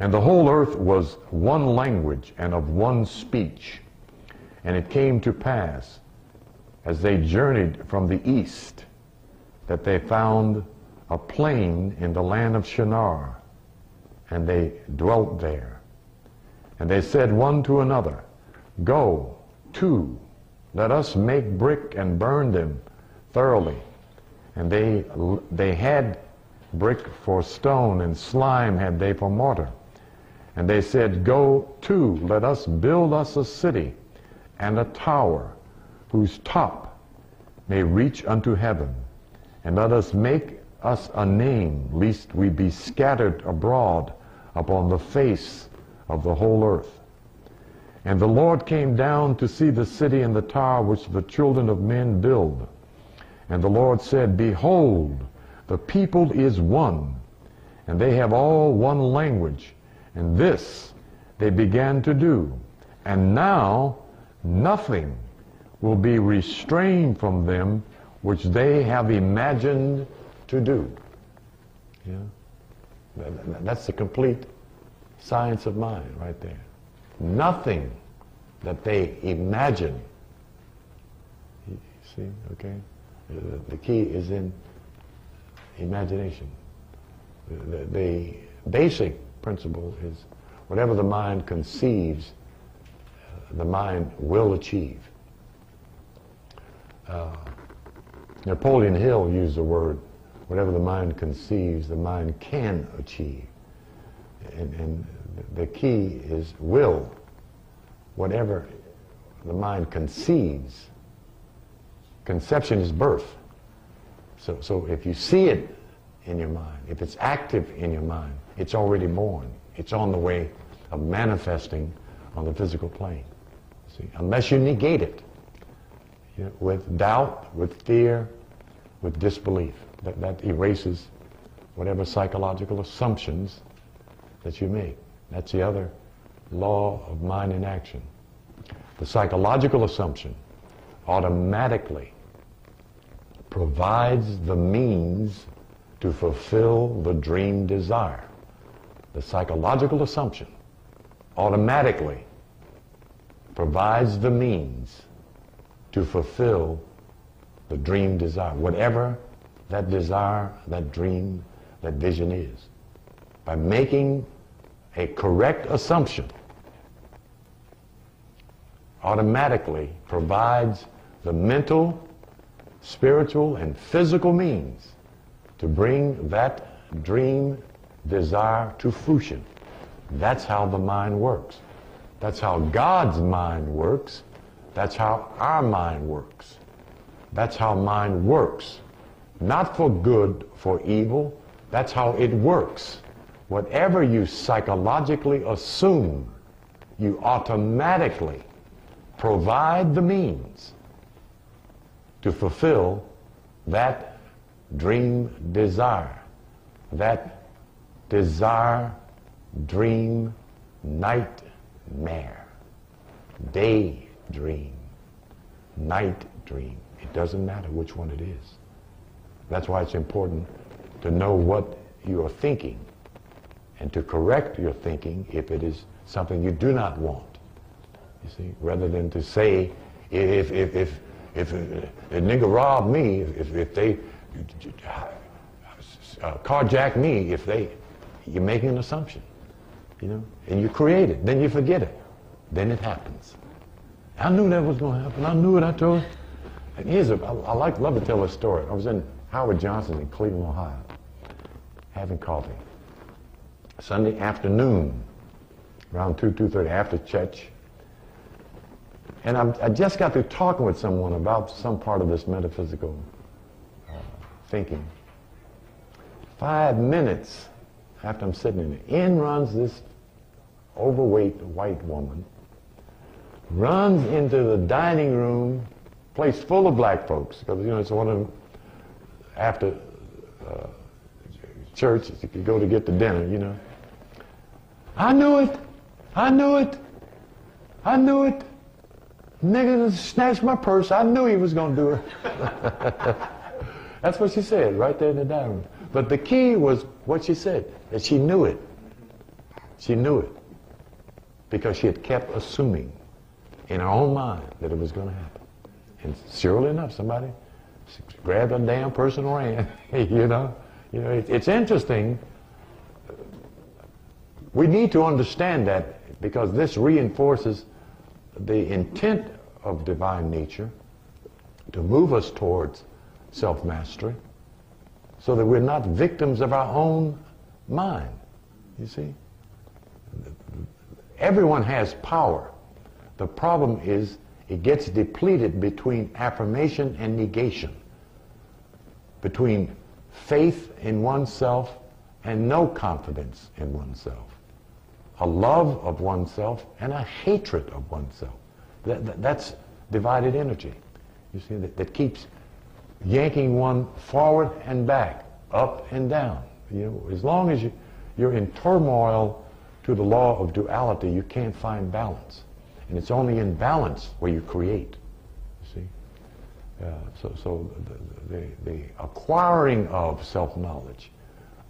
And the whole earth was one language and of one speech. And it came to pass, as they journeyed from the east, that they found a plain in the land of Shinar, and they dwelt there. And they said one to another, Go, to, let us make brick and burn them thoroughly. And they, they had brick for stone, and slime had they for mortar. And they said, Go to, let us build us a city and a tower whose top may reach unto heaven. And let us make us a name, lest we be scattered abroad upon the face of the whole earth. And the Lord came down to see the city and the tower which the children of men build. And the Lord said, Behold, the people is one, and they have all one language. And this they began to do. And now nothing will be restrained from them which they have imagined to do. Yeah? That's the complete science of mind right there. Nothing that they imagine. You see, okay? The key is in imagination. The, the basic principle is whatever the mind conceives, the mind will achieve. Uh, Napoleon Hill used the word, whatever the mind conceives, the mind can achieve. And, and the key is will. Whatever the mind conceives, conception is birth. So, so if you see it in your mind, if it's active in your mind, it's already born. It's on the way of manifesting on the physical plane. See, unless you negate it you know, with doubt, with fear, with disbelief, that, that erases whatever psychological assumptions that you make. That's the other law of mind in action. The psychological assumption automatically provides the means to fulfill the dream desire. The psychological assumption automatically provides the means to fulfill the dream desire, whatever that desire, that dream, that vision is. By making a correct assumption automatically provides the mental, spiritual, and physical means to bring that dream desire to fruition. That's how the mind works. That's how God's mind works. That's how our mind works. That's how mind works. Not for good, for evil. That's how it works. Whatever you psychologically assume, you automatically provide the means to fulfill that dream desire, that desire, dream, nightmare, daydream, night dream. It doesn't matter which one it is. That's why it's important to know what you are thinking and to correct your thinking if it is something you do not want. You see, rather than to say, if, if, if, if, a nigga robbed me, if, if they uh, carjack me, if they, you're making an assumption, you know, and you create it, then you forget it, then it happens. I knew that was going to happen. I knew it. I told. And here's a, I, I like love to tell a story. I was in Howard Johnson in Cleveland, Ohio, having coffee. Sunday afternoon, around 2, 2.30 after church. And I'm, i just got through talking with someone about some part of this metaphysical uh, thinking. Five minutes after I'm sitting in there, in runs this overweight white woman, runs into the dining room, place full of black folks, because, you know, it's one of them, after uh, church, you go to get the dinner, you know. I knew it. I knew it. I knew it. Nigga snatched my purse. I knew he was going to do it. That's what she said right there in the dining room. But the key was what she said, that she knew it. She knew it. Because she had kept assuming in her own mind that it was going to happen. And surely enough, somebody grabbed a damn person and ran. you know, you know, it, it's interesting. We need to understand that because this reinforces the intent of divine nature to move us towards self-mastery so that we're not victims of our own mind. You see? Everyone has power. The problem is it gets depleted between affirmation and negation, between faith in oneself and no confidence in oneself, a love of oneself and a hatred of oneself. That, that, that's divided energy, you see, that, that keeps yanking one forward and back, up and down. You know, as long as you, you're in turmoil to the law of duality, you can't find balance. And it's only in balance where you create. You see? Uh, so so the, the, the acquiring of self-knowledge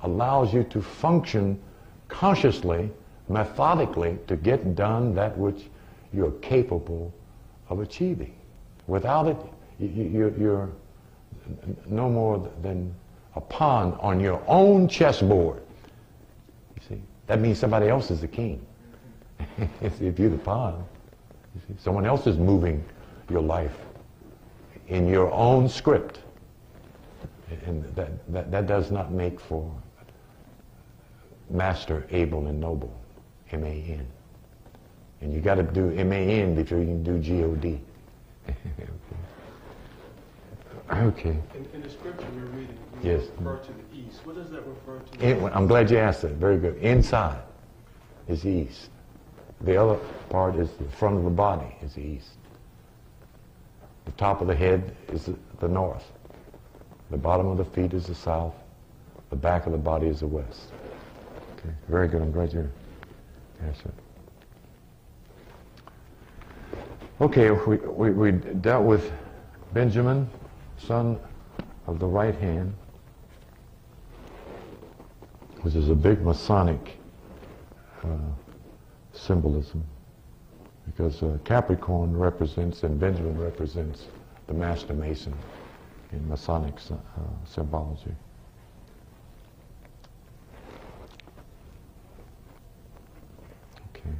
allows you to function consciously, methodically, to get done that which you're capable of achieving. Without it, you, you're no more than a pawn on your own chessboard. You see, that means somebody else is the king. if you're the pawn, you see, someone else is moving your life in your own script. And that, that, that does not make for master, able, and noble. M-A-N. And you got to do M-A-N before you can do G-O-D. okay. In, in the scripture we're reading, Yes. refer to the east. What does that refer to? In, I'm glad you asked that. Very good. Inside is east. The other part is the front of the body is the east. The top of the head is the, the north. The bottom of the feet is the south. The back of the body is the west. Okay. Very good. I'm glad you Okay, we, we, we dealt with Benjamin, son of the right hand, which is a big Masonic uh, symbolism, because uh, Capricorn represents and Benjamin represents the Master Mason in Masonic uh, symbology. Okay.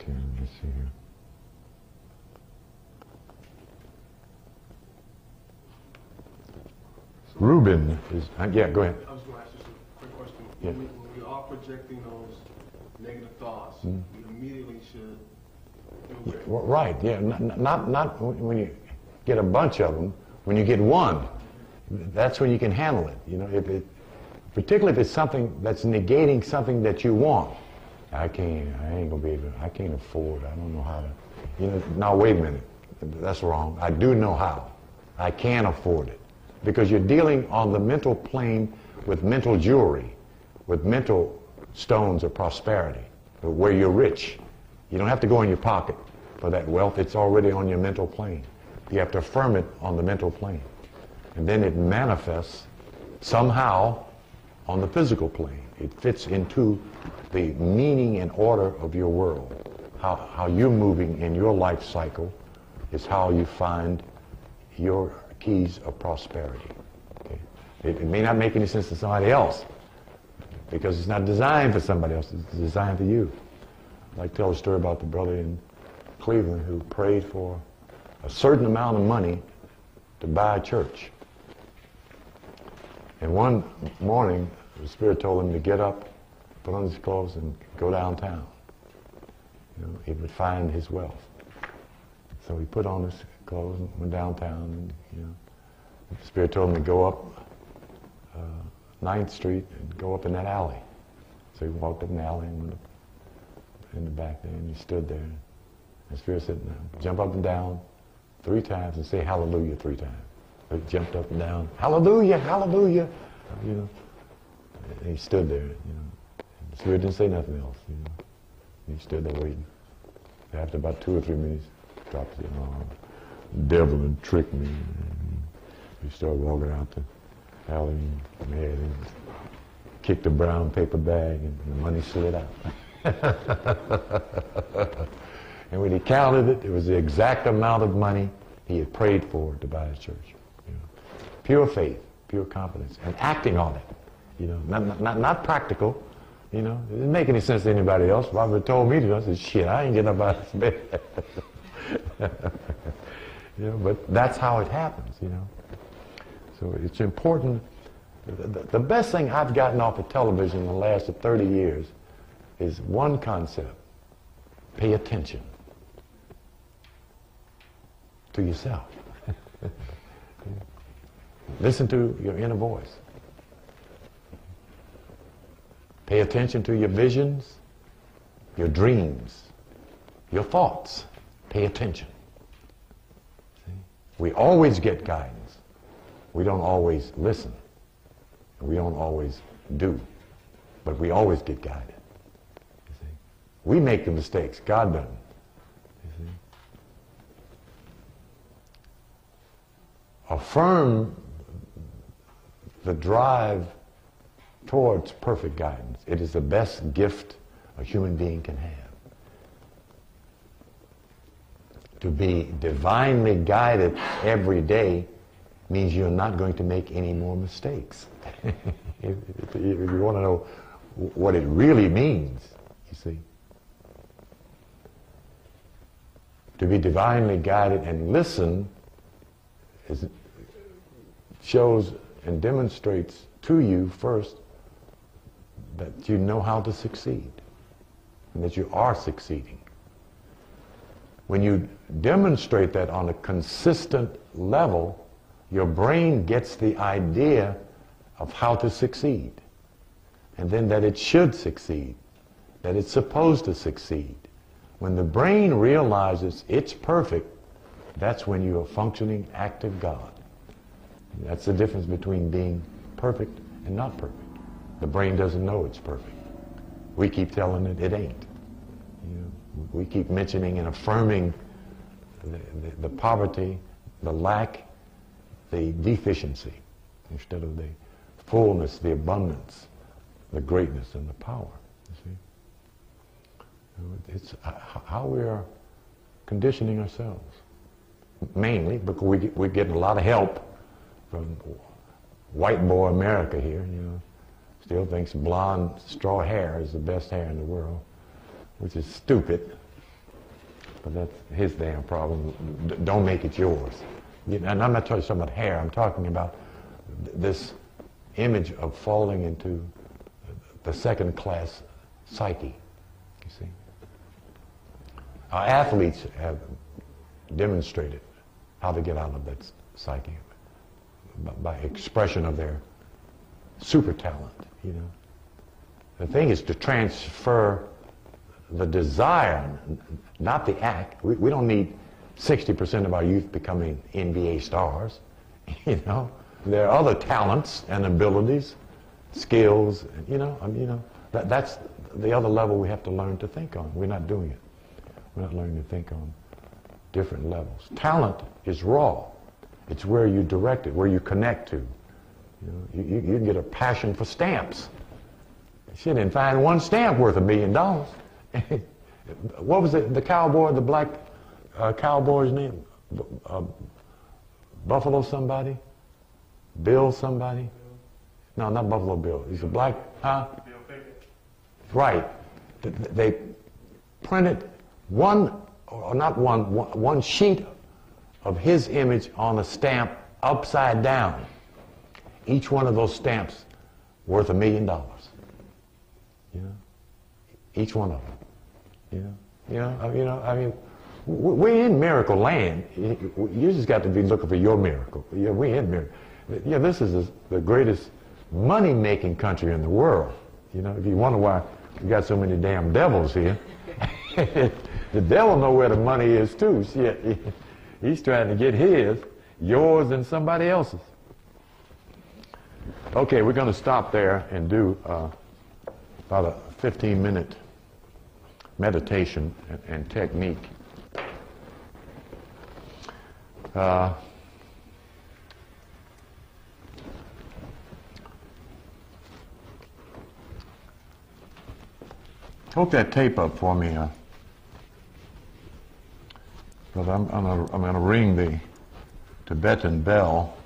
Okay, let me see here. So- Reuben is, uh, yeah, go ahead. I was going to ask just a quick question. Yeah. When, we, are projecting those negative thoughts, Mm. we immediately should Right, yeah, not, not when you get a bunch of them, when you get one, that's when you can handle it, you know, if it, particularly if it's something that's negating something that you want. I can't, I ain't gonna be able, I can't afford, I don't know how to, you know, now wait a minute, that's wrong, I do know how. I can afford it. Because you're dealing on the mental plane with mental jewelry, with mental stones of prosperity, where you're rich. You don't have to go in your pocket for that wealth. It's already on your mental plane. You have to affirm it on the mental plane. And then it manifests somehow on the physical plane. It fits into the meaning and order of your world. How, how you're moving in your life cycle is how you find your keys of prosperity. Okay? It, it may not make any sense to somebody else because it's not designed for somebody else. It's designed for you. I like to tell a story about the brother in Cleveland who prayed for a certain amount of money to buy a church. And one morning, the Spirit told him to get up, put on his clothes, and go downtown. You know, he would find his wealth. So he put on his clothes and went downtown. And, you know, the Spirit told him to go up uh, 9th Street and go up in that alley. So he walked up the alley and went up in the back there, and he stood there. And the Spirit said, now, jump up and down three times and say hallelujah three times. So he jumped up and down, hallelujah, hallelujah, you know. And he stood there, you know. The spirit didn't say nothing else, you know. He stood there waiting. After about two or three minutes, dropped his arm. Devil and tricked me. And he started walking out the alley and and kicked a brown paper bag and the money slid out. and when he counted it, it was the exact amount of money he had prayed for to buy his church. You know. Pure faith, pure confidence, and acting on it. You know, not, not, not practical. You know, it didn't make any sense to anybody else. Robert told me to. I said, shit, I ain't getting up out of bed. you know, but that's how it happens, you know. So it's important. The, the best thing I've gotten off of television in the last 30 years is one concept. Pay attention to yourself. Listen to your inner voice. Pay attention to your visions, your dreams, your thoughts. Pay attention. We always get guidance. We don't always listen. We don't always do. But we always get guided. We make the mistakes. God doesn't. Affirm the drive towards perfect guidance. It is the best gift a human being can have. To be divinely guided every day means you're not going to make any more mistakes. if, if you want to know what it really means, you see. To be divinely guided and listen is, shows and demonstrates to you first that you know how to succeed and that you are succeeding. When you demonstrate that on a consistent level, your brain gets the idea of how to succeed and then that it should succeed, that it's supposed to succeed. When the brain realizes it's perfect, that's when you're a functioning, active God. That's the difference between being perfect and not perfect. The brain doesn't know it's perfect. We keep telling it it ain't. You know, we keep mentioning and affirming the, the, the poverty, the lack, the deficiency, instead of the fullness, the abundance, the greatness, and the power. You see? It's uh, how we are conditioning ourselves. Mainly because we get, we're getting a lot of help from white boy America here, you know. Still thinks blonde straw hair is the best hair in the world, which is stupid. But that's his damn problem. D- don't make it yours. And I'm not talking about hair. I'm talking about th- this image of falling into the second class psyche. You see, our athletes have demonstrated how to get out of that psyche by expression of their super talent, you know. The thing is to transfer the desire, not the act. We, we don't need 60% of our youth becoming NBA stars, you know. There are other talents and abilities, skills, you know, I mean, you know, that, that's the other level we have to learn to think on. We're not doing it. We're not learning to think on different levels. Talent is raw. It's where you direct it, where you connect to. You, know, you, you, can get a passion for stamps. She didn't find one stamp worth a million dollars. what was it, the cowboy, the black uh, cowboy's name? Uh, Buffalo somebody? Bill somebody? No, not Buffalo Bill. He's a black, huh? Right. They printed one, or not one, one sheet of his image on a stamp upside down. Each one of those stamps worth a million dollars. You know, each one of them. You know, you know, you know. I mean, we're in miracle land. You just got to be looking for your miracle. Yeah, we're in miracle. Yeah, this is the greatest money-making country in the world. You know, if you wonder why we got so many damn devils here, the devil know where the money is too. Shit. He's trying to get his, yours, and somebody else's. Okay, we're going to stop there and do uh, about a 15-minute meditation and, and technique. Uh, hook that tape up for me, uh, because I'm, I'm I'm gonna ring the Tibetan bell.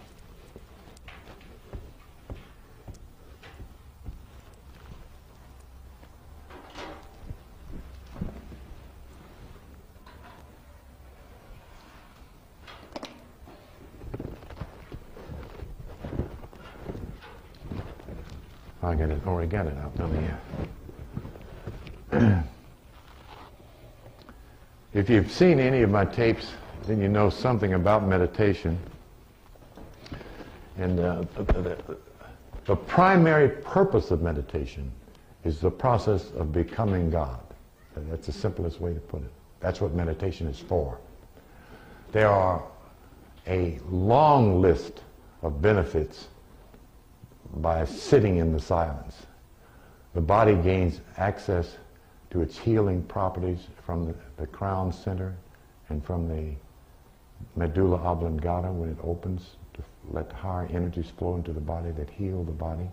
I get it, already got it out, don't you? if you've seen any of my tapes, then you know something about meditation. And uh, the, the, the primary purpose of meditation is the process of becoming God. That's the simplest way to put it. That's what meditation is for. There are a long list of benefits by sitting in the silence. The body gains access to its healing properties from the, the crown center and from the medulla oblongata when it opens to let higher energies flow into the body that heal the body.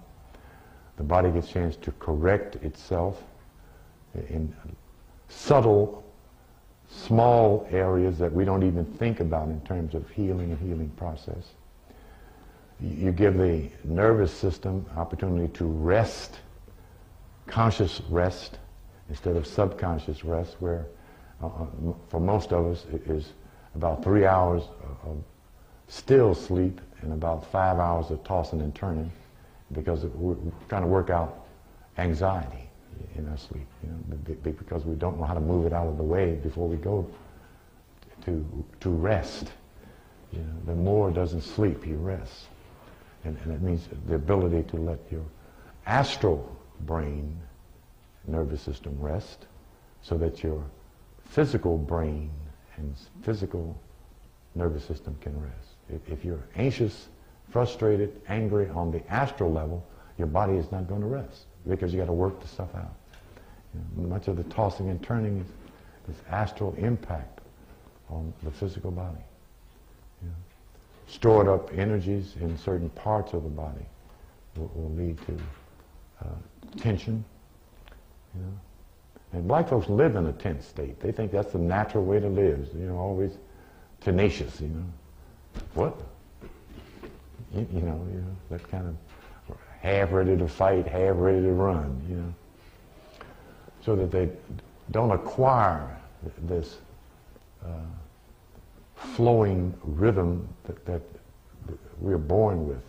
The body gets a chance to correct itself in subtle, small areas that we don't even think about in terms of healing and healing process. You give the nervous system opportunity to rest, conscious rest, instead of subconscious rest, where uh, for most of us it is about three hours of still sleep and about five hours of tossing and turning because we're trying to work out anxiety in our sleep, you know, because we don't know how to move it out of the way before we go to, to rest. You know, the Moor doesn't sleep, he rests. And, and it means the ability to let your astral brain nervous system rest so that your physical brain and physical nervous system can rest. If, if you're anxious, frustrated, angry on the astral level, your body is not going to rest because you got to work the stuff out. You know, much of the tossing and turning is, is astral impact on the physical body. Stored up energies in certain parts of the body will, will lead to uh, tension. You know? And black folks live in a tense state. They think that's the natural way to live. You know, always tenacious. You know, what? You, you know, you know that kind of half ready to fight, half ready to run. You know, so that they don't acquire this. Uh, flowing rhythm that, that we're born with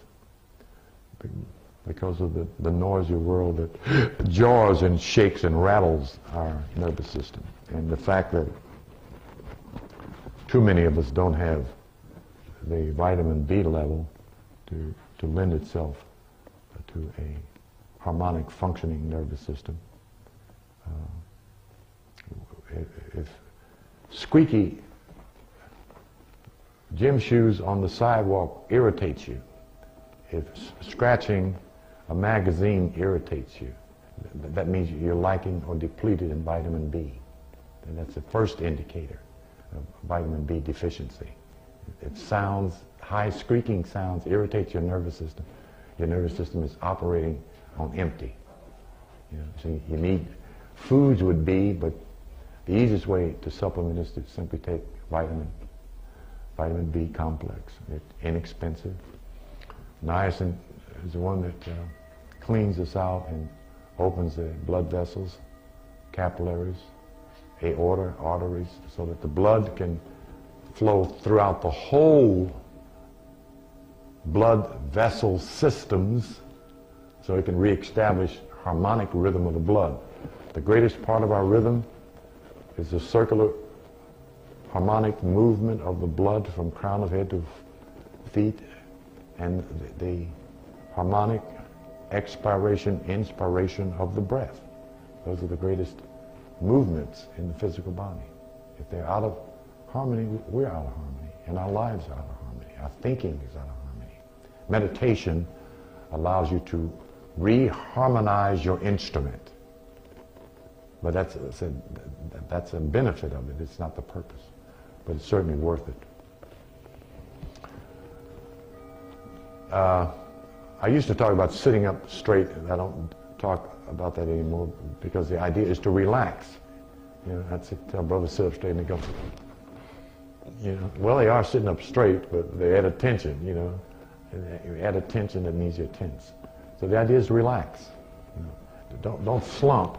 because of the, the noisy world that jars and shakes and rattles our nervous system. And the fact that too many of us don't have the vitamin B level to, to lend itself to a harmonic functioning nervous system. Uh, if squeaky gym shoes on the sidewalk irritates you, if scratching a magazine irritates you, that means you're lacking or depleted in vitamin B. And that's the first indicator of vitamin B deficiency. If sounds, high squeaking sounds irritate your nervous system, your nervous system is operating on empty. You know, so you need, foods would be, but the easiest way to supplement is to simply take vitamin vitamin B complex. It's inexpensive. Niacin is the one that uh, cleans us out and opens the blood vessels, capillaries, aorta, arteries, so that the blood can flow throughout the whole blood vessel systems so it can reestablish harmonic rhythm of the blood. The greatest part of our rhythm is the circular harmonic movement of the blood from crown of head to feet and the, the harmonic expiration, inspiration of the breath. Those are the greatest movements in the physical body. If they're out of harmony, we're out of harmony, and our lives are out of harmony. Our thinking is out of harmony. Meditation allows you to reharmonize your instrument. But that's, that's a, that's a benefit of it. It's not the purpose. But it's certainly worth it. Uh, I used to talk about sitting up straight, and I don't talk about that anymore because the idea is to relax. You know, I'd tell brothers sit up straight and go, you know, well, they are sitting up straight, but they add a tension, you know. And you add a tension that means you're tense. So the idea is to relax. You know. Don't, don't slump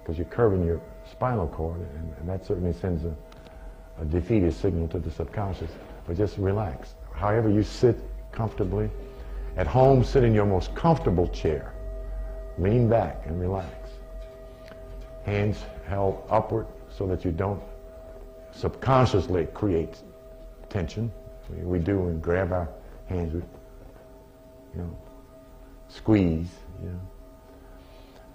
because you're curving your spinal cord, and, and that certainly sends a, a defeated signal to the subconscious. But just relax. However you sit comfortably. At home, sit in your most comfortable chair. Lean back and relax. Hands held upward so that you don't subconsciously create tension. We, do and grab our hands, you know, squeeze, you know.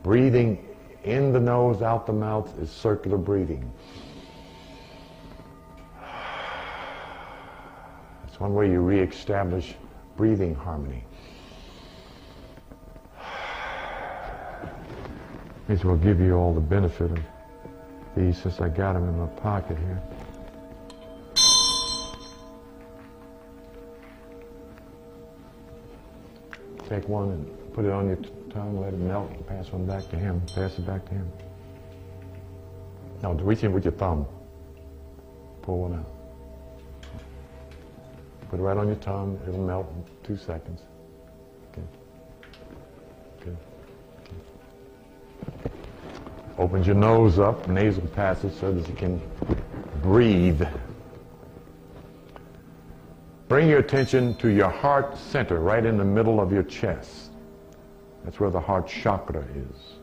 Breathing in the nose, out the mouth is circular breathing. It's one way you reestablish breathing harmony. These will give you all the benefit of these since I got them in my pocket here. Take one and put it on your tongue, let it melt, and pass one back to him. Pass it back to him. No, reach in with your thumb. Pull one out. Put it right on your tongue. It'll melt in two seconds. Okay. Okay. Opens your nose up, nasal passage, so that you can breathe. Bring your attention to your heart center, right in the middle of your chest. That's where the heart chakra is,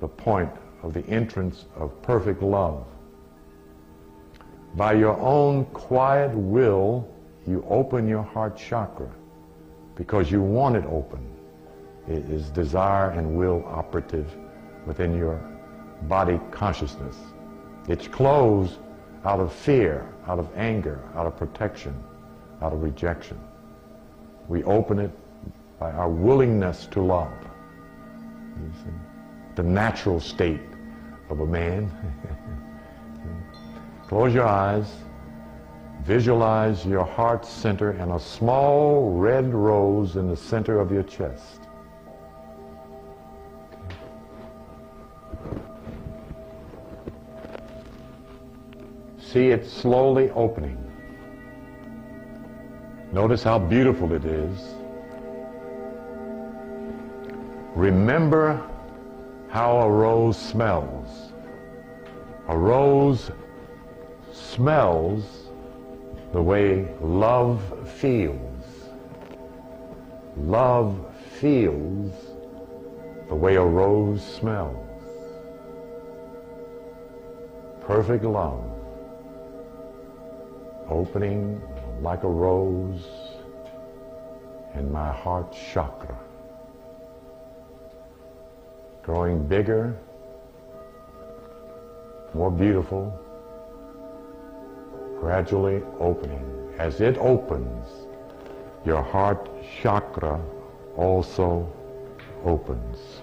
the point of the entrance of perfect love. By your own quiet will, you open your heart chakra because you want it open. It is desire and will operative within your body consciousness. It's closed out of fear, out of anger, out of protection, out of rejection. We open it by our willingness to love. You see? The natural state of a man. Close your eyes. Visualize your heart center and a small red rose in the center of your chest. See it slowly opening. Notice how beautiful it is. Remember how a rose smells. A rose smells the way love feels. Love feels the way a rose smells. Perfect love. Opening like a rose in my heart chakra. Growing bigger, more beautiful, gradually opening. As it opens, your heart chakra also opens.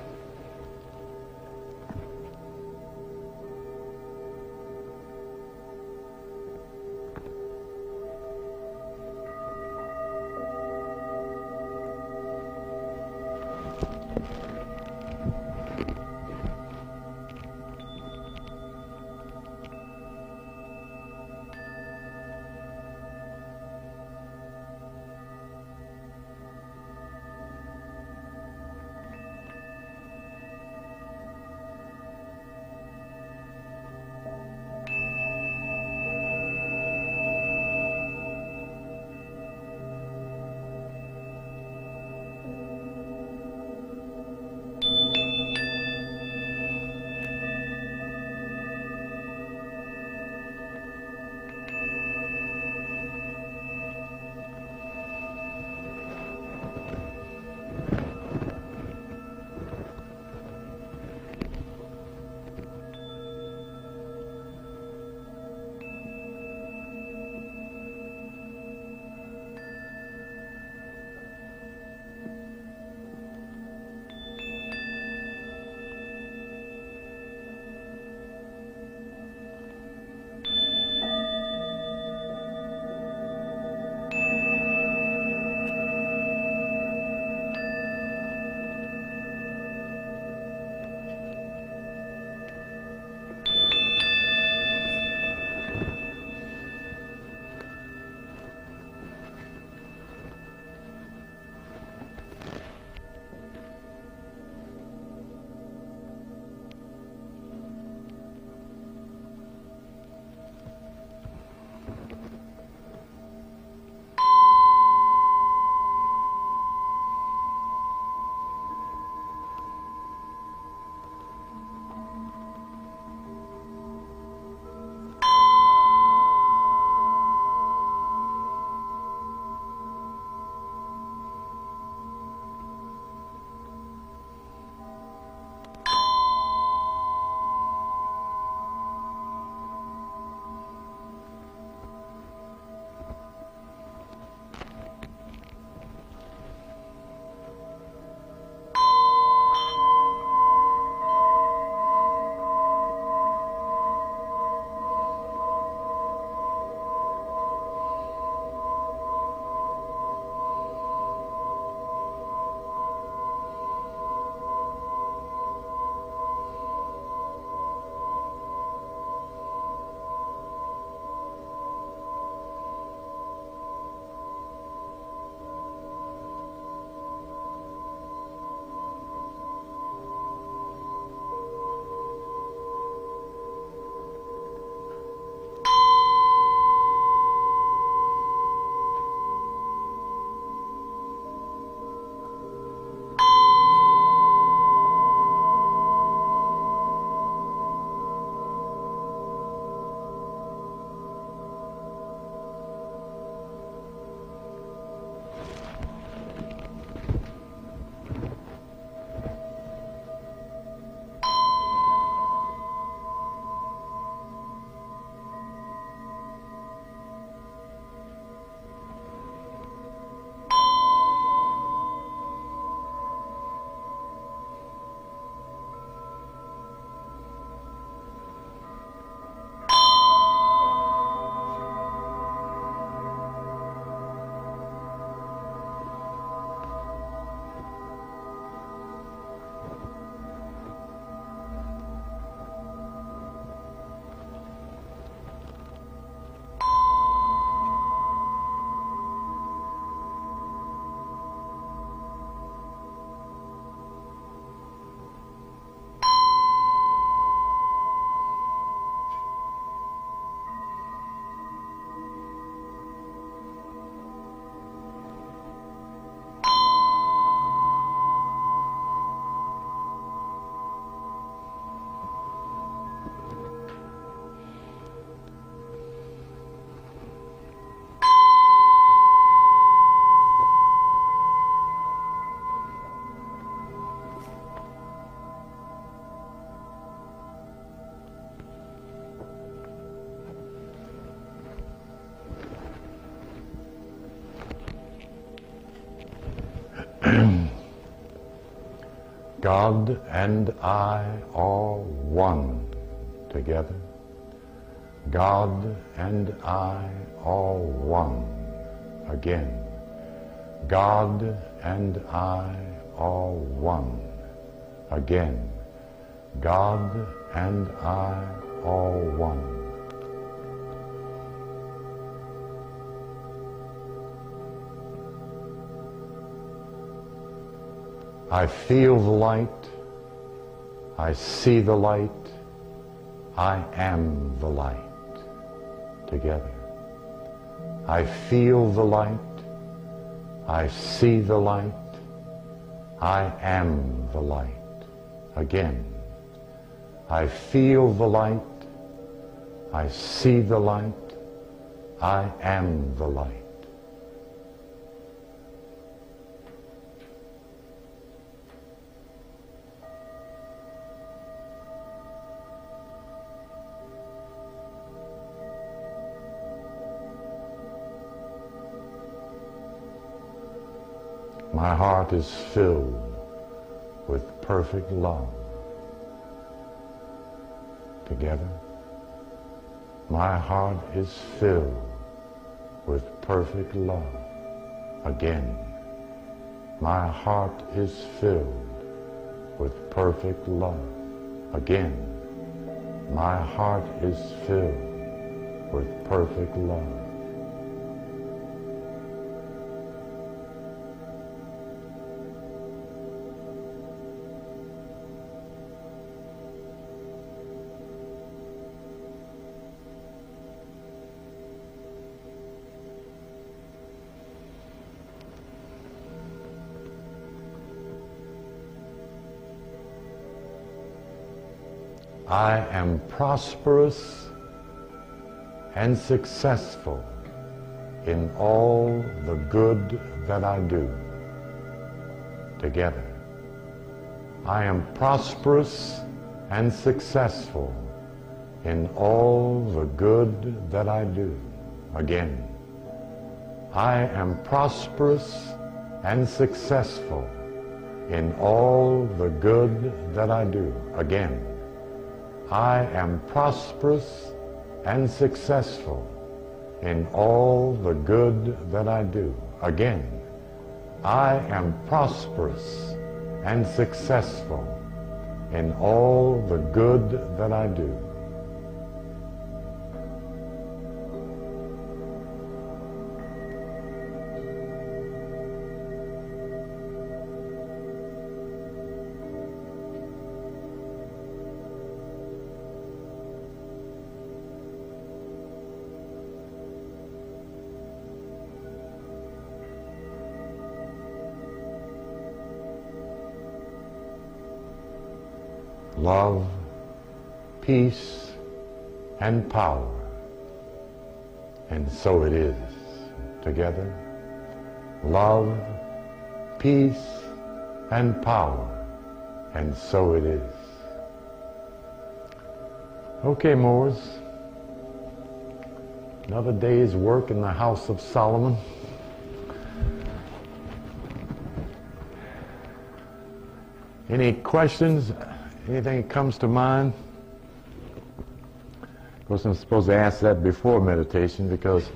God and I are one together. God and I are one again. God and I are one again. God and I are one. I feel the light. I see the light. I am the light. Together. I feel the light. I see the light. I am the light. Again. I feel the light. I see the light. I am the light. My heart is filled with perfect love. Together. My heart is filled with perfect love. Again. My heart is filled with perfect love. Again. My heart is filled with perfect love. I am prosperous and successful in all the good that I do. Together. I am prosperous and successful in all the good that I do. Again. I am prosperous and successful in all the good that I do. Again. I am prosperous and successful in all the good that I do. Again, I am prosperous and successful in all the good that I do. Peace, and power. And so it is. Together. Love, peace, and power. And so it is. Okay, Moors. Another day's work in the house of Solomon. Any questions? Anything that comes to mind? I'm supposed to ask that before meditation because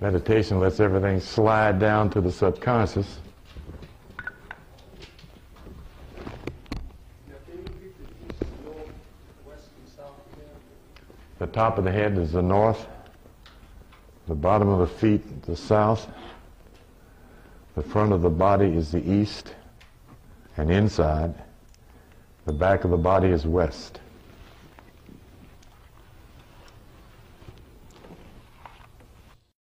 meditation lets everything slide down to the subconscious. The top of the head is the north, the bottom of the feet the south, the front of the body is the east, and inside the back of the body is west.